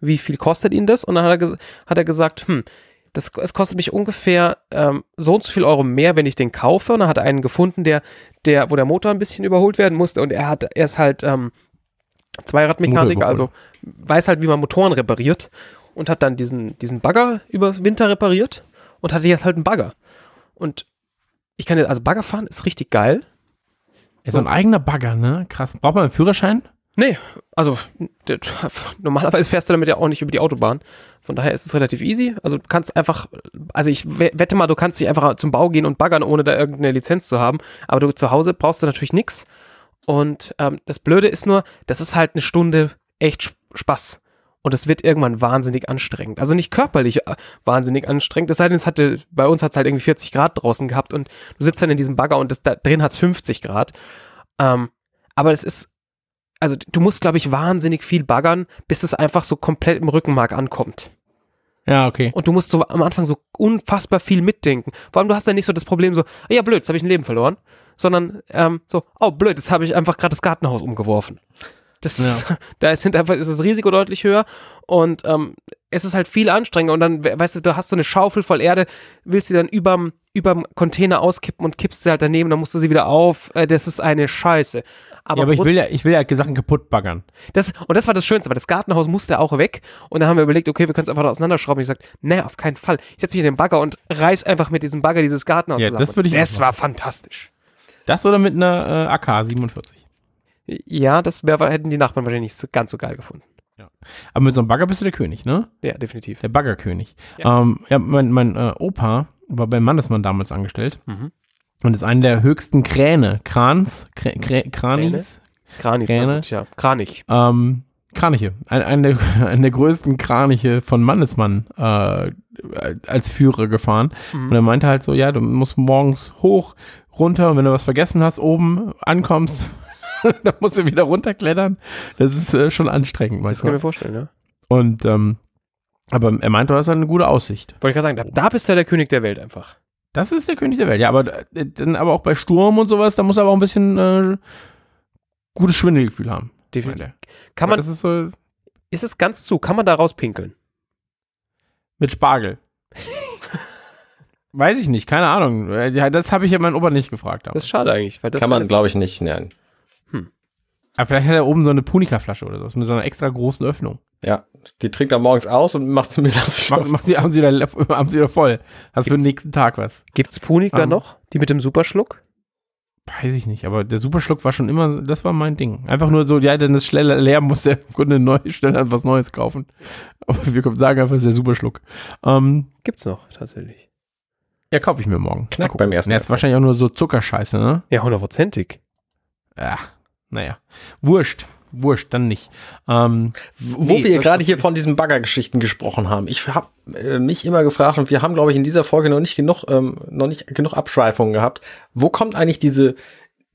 [SPEAKER 2] wie viel kostet ihn das. Und dann hat er, hat er gesagt, hm, das, es kostet mich ungefähr ähm, so und so viel Euro mehr, wenn ich den kaufe. Und dann hat er einen gefunden, der, der, wo der Motor ein bisschen überholt werden musste. Und er hat, er ist halt ähm, Zweiradmechaniker, also weiß halt, wie man Motoren repariert. Und hat dann diesen, diesen Bagger über Winter repariert und hatte jetzt halt einen Bagger. Und ich kann jetzt, also Bagger fahren ist richtig geil.
[SPEAKER 3] Ist ein eigener Bagger, ne? Krass. Braucht man einen Führerschein?
[SPEAKER 2] Nee, also der, normalerweise fährst du damit ja auch nicht über die Autobahn. Von daher ist es relativ easy. Also du kannst einfach, also ich we- wette mal, du kannst nicht einfach zum Bau gehen und baggern, ohne da irgendeine Lizenz zu haben. Aber du zu Hause brauchst du natürlich nichts. Und ähm, das Blöde ist nur, das ist halt eine Stunde echt Sp- Spaß. Und es wird irgendwann wahnsinnig anstrengend. Also nicht körperlich äh, wahnsinnig anstrengend. Es sei denn, es hatte, bei uns hat es halt irgendwie 40 Grad draußen gehabt und du sitzt dann in diesem Bagger und das, da drin hat es 50 Grad. Ähm, aber es ist, also du musst, glaube ich, wahnsinnig viel baggern, bis es einfach so komplett im Rückenmark ankommt.
[SPEAKER 3] Ja, okay.
[SPEAKER 2] Und du musst so am Anfang so unfassbar viel mitdenken. Vor allem, du hast dann nicht so das Problem so, "Ah ja, blöd, jetzt habe ich ein Leben verloren. Sondern ähm, so, oh, blöd, jetzt habe ich einfach gerade das Gartenhaus umgeworfen. Das ist, da ist, sind einfach, ist das Risiko deutlich höher und ähm, es ist halt viel anstrengender und dann, we- weißt du, du hast so eine Schaufel voll Erde, willst sie dann überm, überm Container auskippen und kippst sie halt daneben, dann musst du sie wieder auf. Äh, das ist eine Scheiße. Aber,
[SPEAKER 3] ja, aber ich will ja, ich will ja Sachen kaputt baggern.
[SPEAKER 2] das, und das war das Schönste, weil das Gartenhaus musste auch weg. Und dann haben wir überlegt, okay, wir können es einfach auseinanderschrauben. Ich gesagt, nee, auf keinen Fall. Ich setze mich in den Bagger und reiß einfach mit diesem Bagger dieses Gartenhaus
[SPEAKER 3] Ja,
[SPEAKER 2] zusammen.
[SPEAKER 3] das würde ich
[SPEAKER 2] Das war fantastisch.
[SPEAKER 3] Das oder mit einer äh, AK 47.
[SPEAKER 2] Ja, das wär, hätten die Nachbarn wahrscheinlich nicht so, ganz so geil gefunden.
[SPEAKER 3] Aber mit so einem Bagger bist du der König, ne?
[SPEAKER 2] Ja, definitiv.
[SPEAKER 3] Der Baggerkönig.
[SPEAKER 2] Ja.
[SPEAKER 3] Ja, ähm, ja mein, mein äh, Opa war beim Mannesmann damals angestellt
[SPEAKER 2] Mhm.
[SPEAKER 3] und ist einer der höchsten Kräne, Krans, Krä, Krä, Kranis,
[SPEAKER 2] Kranis,
[SPEAKER 3] Kräne?
[SPEAKER 2] gut, ja. Kranich.
[SPEAKER 3] ähm, Kraniche. Ein, ein, der, ein der größten Kraniche von Mannesmann äh, als Führer gefahren.
[SPEAKER 2] Mhm.
[SPEAKER 3] Und er meinte halt so, ja, du musst morgens hoch, runter und wenn du was vergessen hast, oben ankommst, dann musst du wieder runterklettern. Das ist äh, schon anstrengend
[SPEAKER 2] Das kann ich mir
[SPEAKER 3] manchmal.
[SPEAKER 2] vorstellen, ja.
[SPEAKER 3] Und ähm, aber er meinte, du hast halt eine gute Aussicht.
[SPEAKER 2] Wollte ich gerade sagen, da, da bist du der König der Welt einfach.
[SPEAKER 3] Das ist der König der Welt. Ja, aber äh, dann aber auch bei Sturm und sowas, da muss er aber auch ein bisschen äh, gutes Schwindelgefühl haben.
[SPEAKER 2] Definitiv. Kann
[SPEAKER 3] Aber
[SPEAKER 2] man,
[SPEAKER 3] das ist so
[SPEAKER 2] ist es ganz zu, kann man da rauspinkeln?
[SPEAKER 3] mit Spargel. Weiß ich nicht, keine Ahnung. Äh, Ja, das habe ich ja meinen Opa nicht gefragt. Aber.
[SPEAKER 2] Das ist schade eigentlich, weil das
[SPEAKER 1] Kann man, glaube ich, nicht nennen.
[SPEAKER 3] Aber vielleicht hat er oben so eine Punika-Flasche oder so, mit so einer extra großen Öffnung.
[SPEAKER 1] Ja, die trinkt er morgens aus und macht sie mittags
[SPEAKER 3] Mach, mach sie, haben, sie wieder, haben sie wieder voll. Hast für den
[SPEAKER 2] Gibt's-
[SPEAKER 3] nächsten Tag was.
[SPEAKER 2] Gibt's Punika
[SPEAKER 3] Ähm.
[SPEAKER 2] noch? Die mit dem Superschluck?
[SPEAKER 3] Weiß ich nicht, aber der Superschluck war schon immer, das war mein Ding. Einfach nur so, ja, denn das schneller leer muss der Kunde neu, schneller was Neues kaufen. Aber wir sagen einfach, es ist der Superschluck. Ähm,
[SPEAKER 2] Gibt's noch, tatsächlich.
[SPEAKER 3] ja, kaufe ich mir morgen.
[SPEAKER 1] Knack
[SPEAKER 3] Mal
[SPEAKER 1] beim ersten
[SPEAKER 3] Ja, ist wahrscheinlich auch nur so Zuckerscheiße, ne?
[SPEAKER 2] Ja, hundertprozentig.
[SPEAKER 3] Ja, naja. Wurscht. Wurscht, dann nicht. Ähm,
[SPEAKER 1] Wo
[SPEAKER 3] Nee,
[SPEAKER 1] wir gerade hier von diesen Baggergeschichten gesprochen haben, ich habe äh, mich immer gefragt und wir haben, glaube ich, in dieser Folge noch nicht genug, ähm, noch nicht genug Abschweifungen gehabt. Wo kommt eigentlich diese,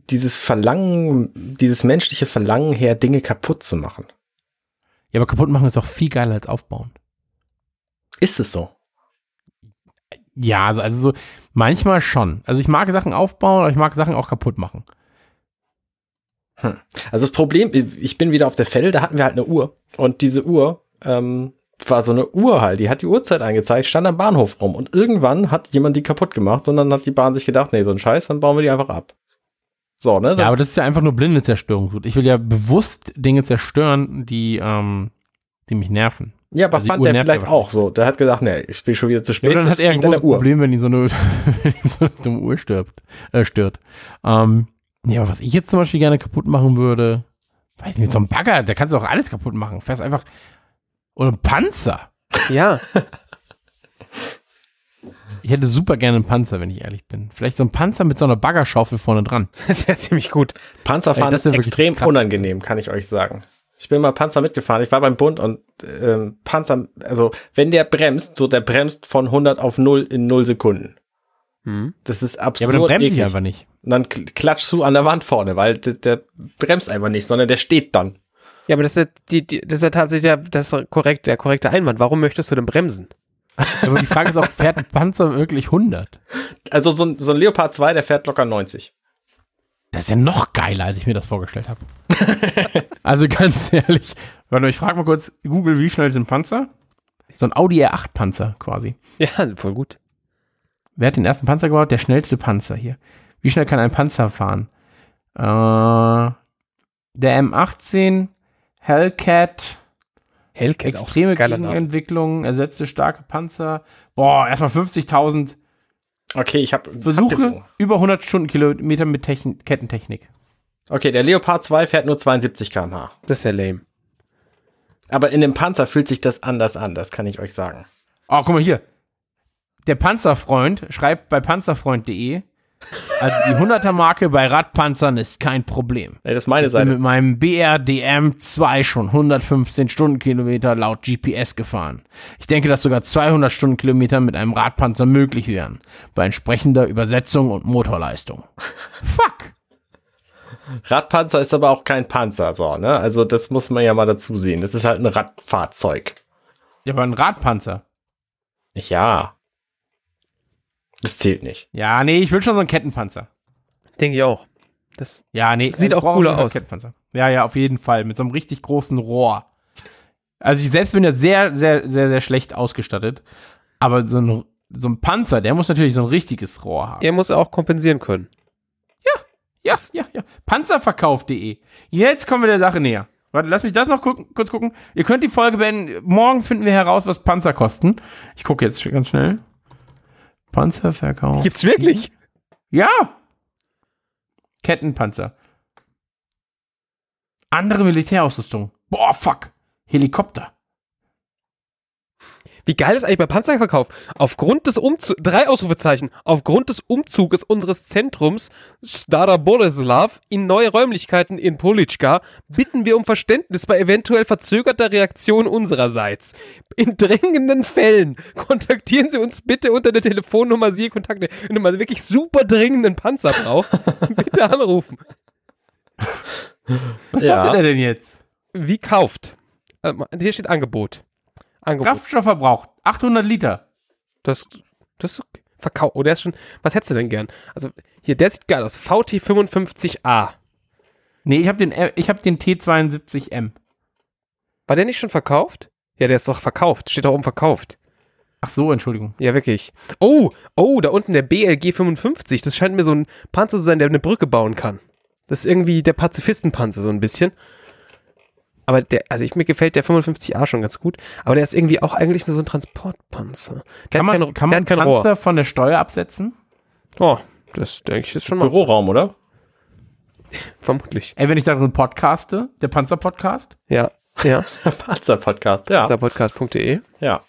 [SPEAKER 1] dieses Verlangen, dieses menschliche Verlangen her, Dinge kaputt zu machen?
[SPEAKER 3] ja, aber kaputt machen ist auch viel geiler als aufbauen.
[SPEAKER 1] Ist es so?
[SPEAKER 3] Ja, also, also so manchmal schon. Also ich mag Sachen aufbauen, aber ich mag Sachen auch kaputt machen.
[SPEAKER 1] Also das Problem, ich bin wieder auf der Fell, da hatten wir halt eine Uhr. Und diese Uhr ähm, war so eine Uhr halt, die hat die Uhrzeit angezeigt, stand am Bahnhof rum. Und irgendwann hat jemand die kaputt gemacht und dann hat die Bahn sich gedacht, nee, so ein Scheiß, dann bauen wir die einfach ab. So, ne?
[SPEAKER 3] Ja, aber das ist ja einfach nur blinde Zerstörung. Ich will ja bewusst Dinge zerstören, die, ähm, die mich nerven.
[SPEAKER 1] Ja, aber
[SPEAKER 3] Also
[SPEAKER 1] fand der vielleicht
[SPEAKER 3] ja
[SPEAKER 1] auch so. Der hat gesagt, nee, ich bin schon wieder zu
[SPEAKER 3] Ja,
[SPEAKER 1] spät.
[SPEAKER 3] aber dann hat er ein großes. Problem, wenn ihn so eine, wenn ihm so eine dumme Uhr stirbt, äh, stört. Ähm, ja, aber was ich jetzt zum Beispiel gerne kaputt machen würde, weiß nicht, so ein Bagger, der kannst du auch alles kaputt machen. Fährst einfach, oder ein Panzer.
[SPEAKER 2] Ja,
[SPEAKER 3] Ich hätte super gerne einen Panzer, wenn ich ehrlich bin. Vielleicht so ein Panzer mit so einer Baggerschaufel vorne dran.
[SPEAKER 2] das wäre ziemlich gut.
[SPEAKER 1] Panzerfahren
[SPEAKER 3] Ey, das
[SPEAKER 1] ist extrem
[SPEAKER 3] krass.
[SPEAKER 1] unangenehm, kann ich euch sagen. Ich bin mal Panzer mitgefahren. Ich war beim Bund und ähm, Panzer, also wenn der bremst, so der bremst von 100 auf 0 in 0 Sekunden.
[SPEAKER 2] Hm.
[SPEAKER 1] Das ist
[SPEAKER 3] Ja, aber dann bremse ich einfach nicht.
[SPEAKER 1] Und dann kl- klatschst du an der Wand vorne, weil der, der bremst einfach nicht, sondern der steht dann.
[SPEAKER 2] Ja, aber das ist ja, die, die, das ist ja tatsächlich der, das ist korrekt, der korrekte Einwand. Warum möchtest du denn bremsen?
[SPEAKER 3] Aber die Frage ist auch, fährt ein Panzer wirklich 100?
[SPEAKER 1] Also so ein, so ein Leopard 2, der fährt locker 90.
[SPEAKER 3] Das ist ja noch geiler, als ich mir das vorgestellt habe. also ganz ehrlich, warte, ich frage mal kurz, Google, wie schnell sind Panzer? So ein Audi R8 Panzer quasi.
[SPEAKER 2] Ja, voll gut.
[SPEAKER 3] Wer hat den ersten Panzer gebaut? Der schnellste Panzer hier. Wie schnell kann ein Panzer fahren? Äh, der M18 Hellcat,
[SPEAKER 2] Hellcat,
[SPEAKER 3] extreme. Gegenentwicklung, ersetzte starke Panzer. Boah, erstmal 50.000
[SPEAKER 1] Okay, ich habe
[SPEAKER 3] Versuche, über 100 Stundenkilometer mit Techn Kettentechnik.
[SPEAKER 1] Okay, der Leopard 2 fährt nur 72 km/h.
[SPEAKER 2] Das ist ja lame.
[SPEAKER 1] Aber in dem Panzer fühlt sich das anders an, das kann ich euch sagen.
[SPEAKER 3] Oh, guck mal hier. Der Panzerfreund schreibt bei panzerfreund.de, also die 100er Marke bei Radpanzern ist kein Problem.
[SPEAKER 1] Ey, das ist meine
[SPEAKER 3] Ich bin
[SPEAKER 1] Seite.
[SPEAKER 3] mit meinem BRDM 2 schon 115 Stundenkilometer laut GPS gefahren. Ich denke, dass sogar 200 Stundenkilometer mit einem Radpanzer möglich wären, bei entsprechender Übersetzung und Motorleistung. Fuck!
[SPEAKER 1] Radpanzer ist aber auch kein Panzer, so, ne? Also das muss man ja mal dazu sehen. Das ist halt ein Radfahrzeug.
[SPEAKER 3] Ja, aber ein Radpanzer.
[SPEAKER 1] Ja. Das zählt nicht.
[SPEAKER 3] Ja, nee, ich will schon so einen Kettenpanzer.
[SPEAKER 2] Denke ich auch. Das,
[SPEAKER 3] Ja, nee.
[SPEAKER 2] Sieht
[SPEAKER 3] ich
[SPEAKER 2] auch cooler aus.
[SPEAKER 3] Kettenpanzer. Ja, ja, auf jeden Fall. Mit so einem richtig großen Rohr. Also ich selbst bin ja sehr, sehr, sehr, sehr schlecht ausgestattet. Aber so ein, so ein Panzer, der muss natürlich so ein richtiges Rohr haben.
[SPEAKER 2] er muss auch kompensieren können.
[SPEAKER 3] Ja, ja, ja. Panzerverkauf.de. Jetzt kommen wir der Sache näher. Warte, lass mich das noch gucken, kurz gucken. Ihr könnt die Folge beenden. Morgen finden wir heraus, was Panzer kosten. Ich gucke jetzt ganz schnell. Panzerverkauf.
[SPEAKER 2] Gibt's wirklich?
[SPEAKER 3] Ja. Kettenpanzer. Andere Militärausrüstung. Boah, fuck. Helikopter.
[SPEAKER 2] Wie geil ist eigentlich bei Panzerverkauf? Aufgrund des Umzugs, drei Ausrufezeichen, aufgrund des Umzuges unseres Zentrums Stara Boleslav in neue Räumlichkeiten in Politschka bitten wir um Verständnis bei eventuell verzögerter Reaktion unsererseits. In dringenden Fällen kontaktieren Sie uns bitte unter der Telefonnummer Sie Kontakte. Wenn du mal wirklich super dringenden Panzer brauchst, bitte anrufen.
[SPEAKER 3] Was kostet er denn jetzt?
[SPEAKER 2] Wie kauft? Äh, Hier steht Angebot. Angebot.
[SPEAKER 3] Kraftstoffverbrauch. 800 Liter.
[SPEAKER 2] Das, das ist okay. Verkauf. Oh, der ist schon. Was hättest du denn gern? Also, hier, der sieht geil aus. VT55A.
[SPEAKER 3] Nee, ich habe den, äh, ich hab den T72M.
[SPEAKER 2] War der nicht schon verkauft? Ja, der ist doch verkauft. Steht da oben verkauft.
[SPEAKER 3] Ach so, Entschuldigung.
[SPEAKER 2] Ja, wirklich. Oh, oh, da unten der BLG 55. Das scheint mir so ein Panzer zu sein, der eine Brücke bauen kann. Das ist irgendwie der Pazifistenpanzer, so ein bisschen. Aber der, also ich, mir gefällt der 55A schon ganz gut. Aber der ist irgendwie auch eigentlich nur so ein Transportpanzer. Der
[SPEAKER 3] Kann man,
[SPEAKER 2] kein,
[SPEAKER 3] kann
[SPEAKER 2] der
[SPEAKER 3] man Panzer von der Steuer absetzen?
[SPEAKER 2] Rohr. Oh, das denke ich ist schon mal.
[SPEAKER 1] Büroraum, oder?
[SPEAKER 2] Vermutlich.
[SPEAKER 3] Ey, wenn ich darin podcaste, der Panzer-Podcast?
[SPEAKER 2] Ja, ja.
[SPEAKER 1] Panzer-Podcast, ja.
[SPEAKER 2] Podcast.de.
[SPEAKER 1] Ja.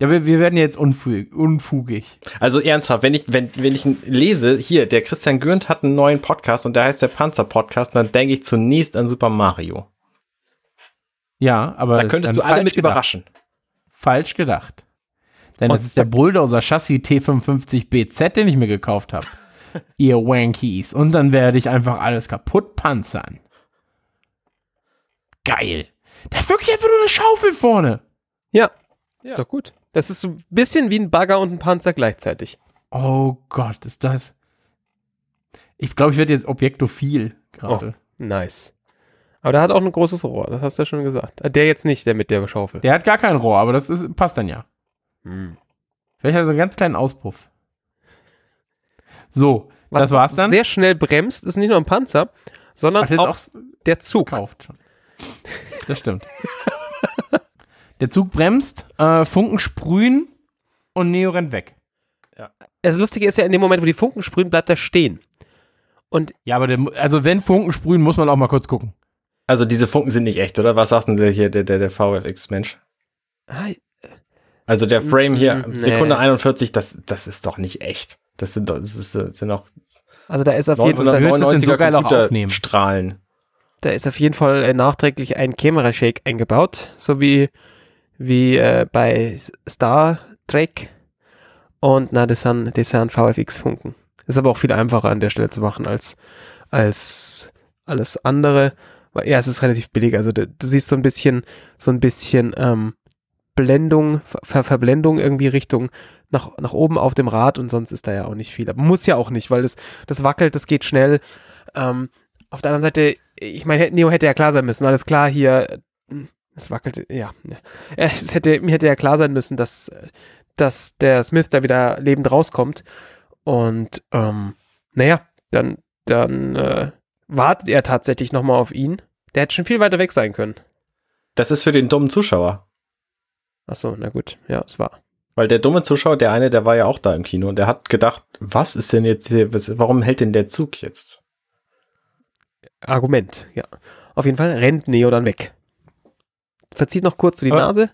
[SPEAKER 3] Ja, wir, wir werden jetzt unfug, unfugig.
[SPEAKER 1] Also ernsthaft, wenn ich, wenn, wenn ich lese, hier, der Christian Gürnt hat einen neuen Podcast und der heißt der Panzer-Podcast, dann denke ich zunächst an Super Mario.
[SPEAKER 3] Ja, aber
[SPEAKER 1] Da könntest
[SPEAKER 3] dann
[SPEAKER 1] du alle mit
[SPEAKER 3] gedacht.
[SPEAKER 1] überraschen.
[SPEAKER 3] Falsch gedacht. Denn
[SPEAKER 1] Und
[SPEAKER 3] das ist der Bulldozer Chassis T55BZ, den ich mir gekauft habe. Ihr Wankies. Und dann werde ich einfach alles kaputt panzern. Geil. Der hat wirklich einfach nur eine Schaufel vorne.
[SPEAKER 2] Ja. Ist doch gut. Das ist so ein bisschen wie ein Bagger und ein Panzer gleichzeitig.
[SPEAKER 3] Oh Gott, ist das. Ich glaube, ich werde jetzt objektophil gerade.
[SPEAKER 2] Nice. Aber der hat auch ein großes Rohr, das hast du ja schon gesagt. Äh, Der jetzt nicht, der mit der Schaufel.
[SPEAKER 3] Der hat gar kein Rohr, aber das ist, passt dann ja.
[SPEAKER 2] Hm.
[SPEAKER 3] Vielleicht hat er so einen ganz kleinen Auspuff. So,
[SPEAKER 2] Was
[SPEAKER 3] das war's dann.
[SPEAKER 2] Sehr schnell bremst, ist nicht nur ein Panzer, sondern
[SPEAKER 3] Ach,
[SPEAKER 2] auch,
[SPEAKER 3] auch
[SPEAKER 2] der Zug.
[SPEAKER 3] schon. Das stimmt. Der Zug bremst, äh, Funken sprühen und Neo rennt weg.
[SPEAKER 2] Das Lustige ist ja, in dem Moment, wo die Funken sprühen, bleibt er stehen. Und
[SPEAKER 3] Ja, aber der, also wenn Funken sprühen, muss man auch mal kurz gucken.
[SPEAKER 1] Also diese Funken sind nicht echt, oder? Was sagt denn der hier, der, der, der VFX-Mensch?
[SPEAKER 2] ah,
[SPEAKER 1] Also der Frame hier,
[SPEAKER 2] Mm, nee.
[SPEAKER 1] Sekunde 41, das, das ist doch nicht echt. Das sind doch, das, ist, das sind auch
[SPEAKER 2] also da ist auf jeden Fall,
[SPEAKER 1] 1999er
[SPEAKER 3] so geil auch aufnehmen?
[SPEAKER 1] Computerstrahlen.
[SPEAKER 2] da ist auf jeden Fall äh, nachträglich ein Camera-Shake eingebaut, so wie, wie äh, bei Star Trek. Und na, das sind, das sind VFX-Funken. Ist aber auch viel einfacher an der Stelle zu machen als, als alles andere. Ja, es ist relativ billig. Also du, du siehst so ein bisschen, so ein bisschen ähm, Blendung, Ver Verblendung irgendwie Richtung nach, nach oben auf dem Rad und sonst ist da ja auch nicht viel. Aber muss ja auch nicht, weil das, das wackelt, das geht schnell. Ähm, auf der anderen Seite, ich meine, Neo hätte ja klar sein müssen. Alles klar, hier, hm, es wackelt, ja. ja. Es hätte, mir hätte ja klar sein müssen, dass, dass der Smith da wieder lebend rauskommt. Und, ähm, naja, dann, dann äh, wartet er tatsächlich nochmal auf ihn. Der hätte schon viel weiter weg sein können.
[SPEAKER 1] Das ist für den dummen Zuschauer.
[SPEAKER 2] Achso, na gut, ja, es war.
[SPEAKER 1] Weil der dumme Zuschauer, der eine, der war ja auch da im Kino und der hat gedacht, was ist denn jetzt hier, was, warum hält denn der Zug jetzt?
[SPEAKER 2] Argument, ja. Auf jeden Fall rennt Neo dann weg. Verzieht noch kurz so die
[SPEAKER 3] Aber-
[SPEAKER 2] Nase.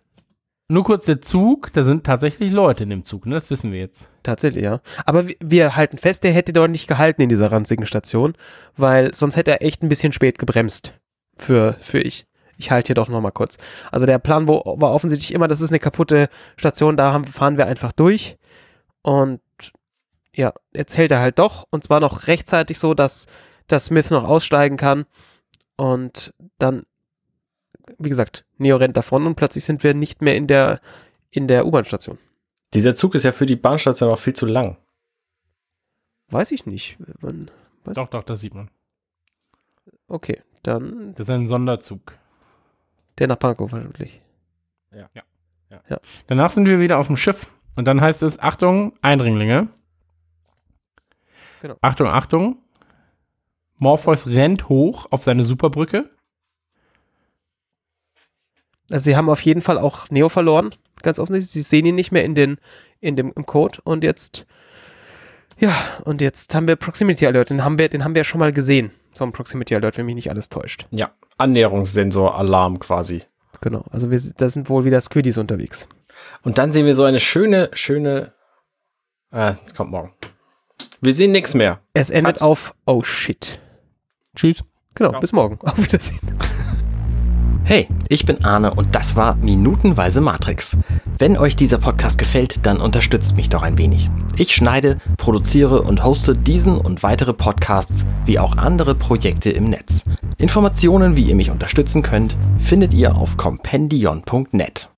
[SPEAKER 3] Nur kurz der Zug, da sind tatsächlich Leute in dem Zug, ne? Das wissen wir jetzt.
[SPEAKER 2] Tatsächlich, ja. Aber wir, halten fest, der hätte dort nicht gehalten in dieser ranzigen Station, weil sonst hätte er echt ein bisschen spät gebremst. Für, für ich. Ich halte hier doch nochmal kurz. Also der Plan wo, war offensichtlich immer, das ist eine kaputte Station, da haben, fahren wir einfach durch. Und ja, jetzt hält er halt doch. Und zwar noch rechtzeitig so, dass, dass Smith noch aussteigen kann. Und dann, wie gesagt, Neo rennt davon und plötzlich sind wir nicht mehr in der, in der U-Bahn-Station.
[SPEAKER 1] Dieser Zug ist ja für die Bahnstation auch viel zu lang.
[SPEAKER 2] Weiß ich nicht. Wann-
[SPEAKER 3] Doch, doch, das sieht man.
[SPEAKER 2] Okay, dann
[SPEAKER 3] Das ist ein Sonderzug.
[SPEAKER 2] der nach Pankow wahrscheinlich.
[SPEAKER 3] Danach sind wir wieder auf dem Schiff. Und dann heißt es, Achtung, Eindringlinge.
[SPEAKER 2] Genau.
[SPEAKER 3] Achtung, Achtung. Morpheus rennt hoch auf seine Superbrücke.
[SPEAKER 2] Also sie haben auf jeden Fall auch Neo verloren, ganz offensichtlich. Sie sehen ihn nicht mehr in den, in dem, im Code und jetzt, ja, und jetzt haben wir Proximity Alert. Den haben wir, den haben wir ja schon mal gesehen. So ein Proximity Alert, wenn mich nicht alles täuscht.
[SPEAKER 1] Ja, Annäherungssensor-Alarm quasi.
[SPEAKER 2] Genau. Also wir, da sind wohl wieder Squiddies unterwegs.
[SPEAKER 1] Und dann sehen wir so eine schöne, schöne. Ah, es kommt morgen. Wir sehen nichts mehr.
[SPEAKER 2] Es endet
[SPEAKER 1] Cut.
[SPEAKER 2] auf Oh shit.
[SPEAKER 3] Tschüss.
[SPEAKER 2] Genau,
[SPEAKER 1] Ja.
[SPEAKER 2] bis morgen. Auf Wiedersehen.
[SPEAKER 1] Hey, ich bin Arne und das war Minutenweise Matrix. Wenn euch dieser Podcast gefällt, dann unterstützt mich doch ein wenig. Ich schneide, produziere und hoste diesen und weitere Podcasts wie auch andere Projekte im Netz. Informationen, wie ihr mich unterstützen könnt, findet ihr auf compendion.net.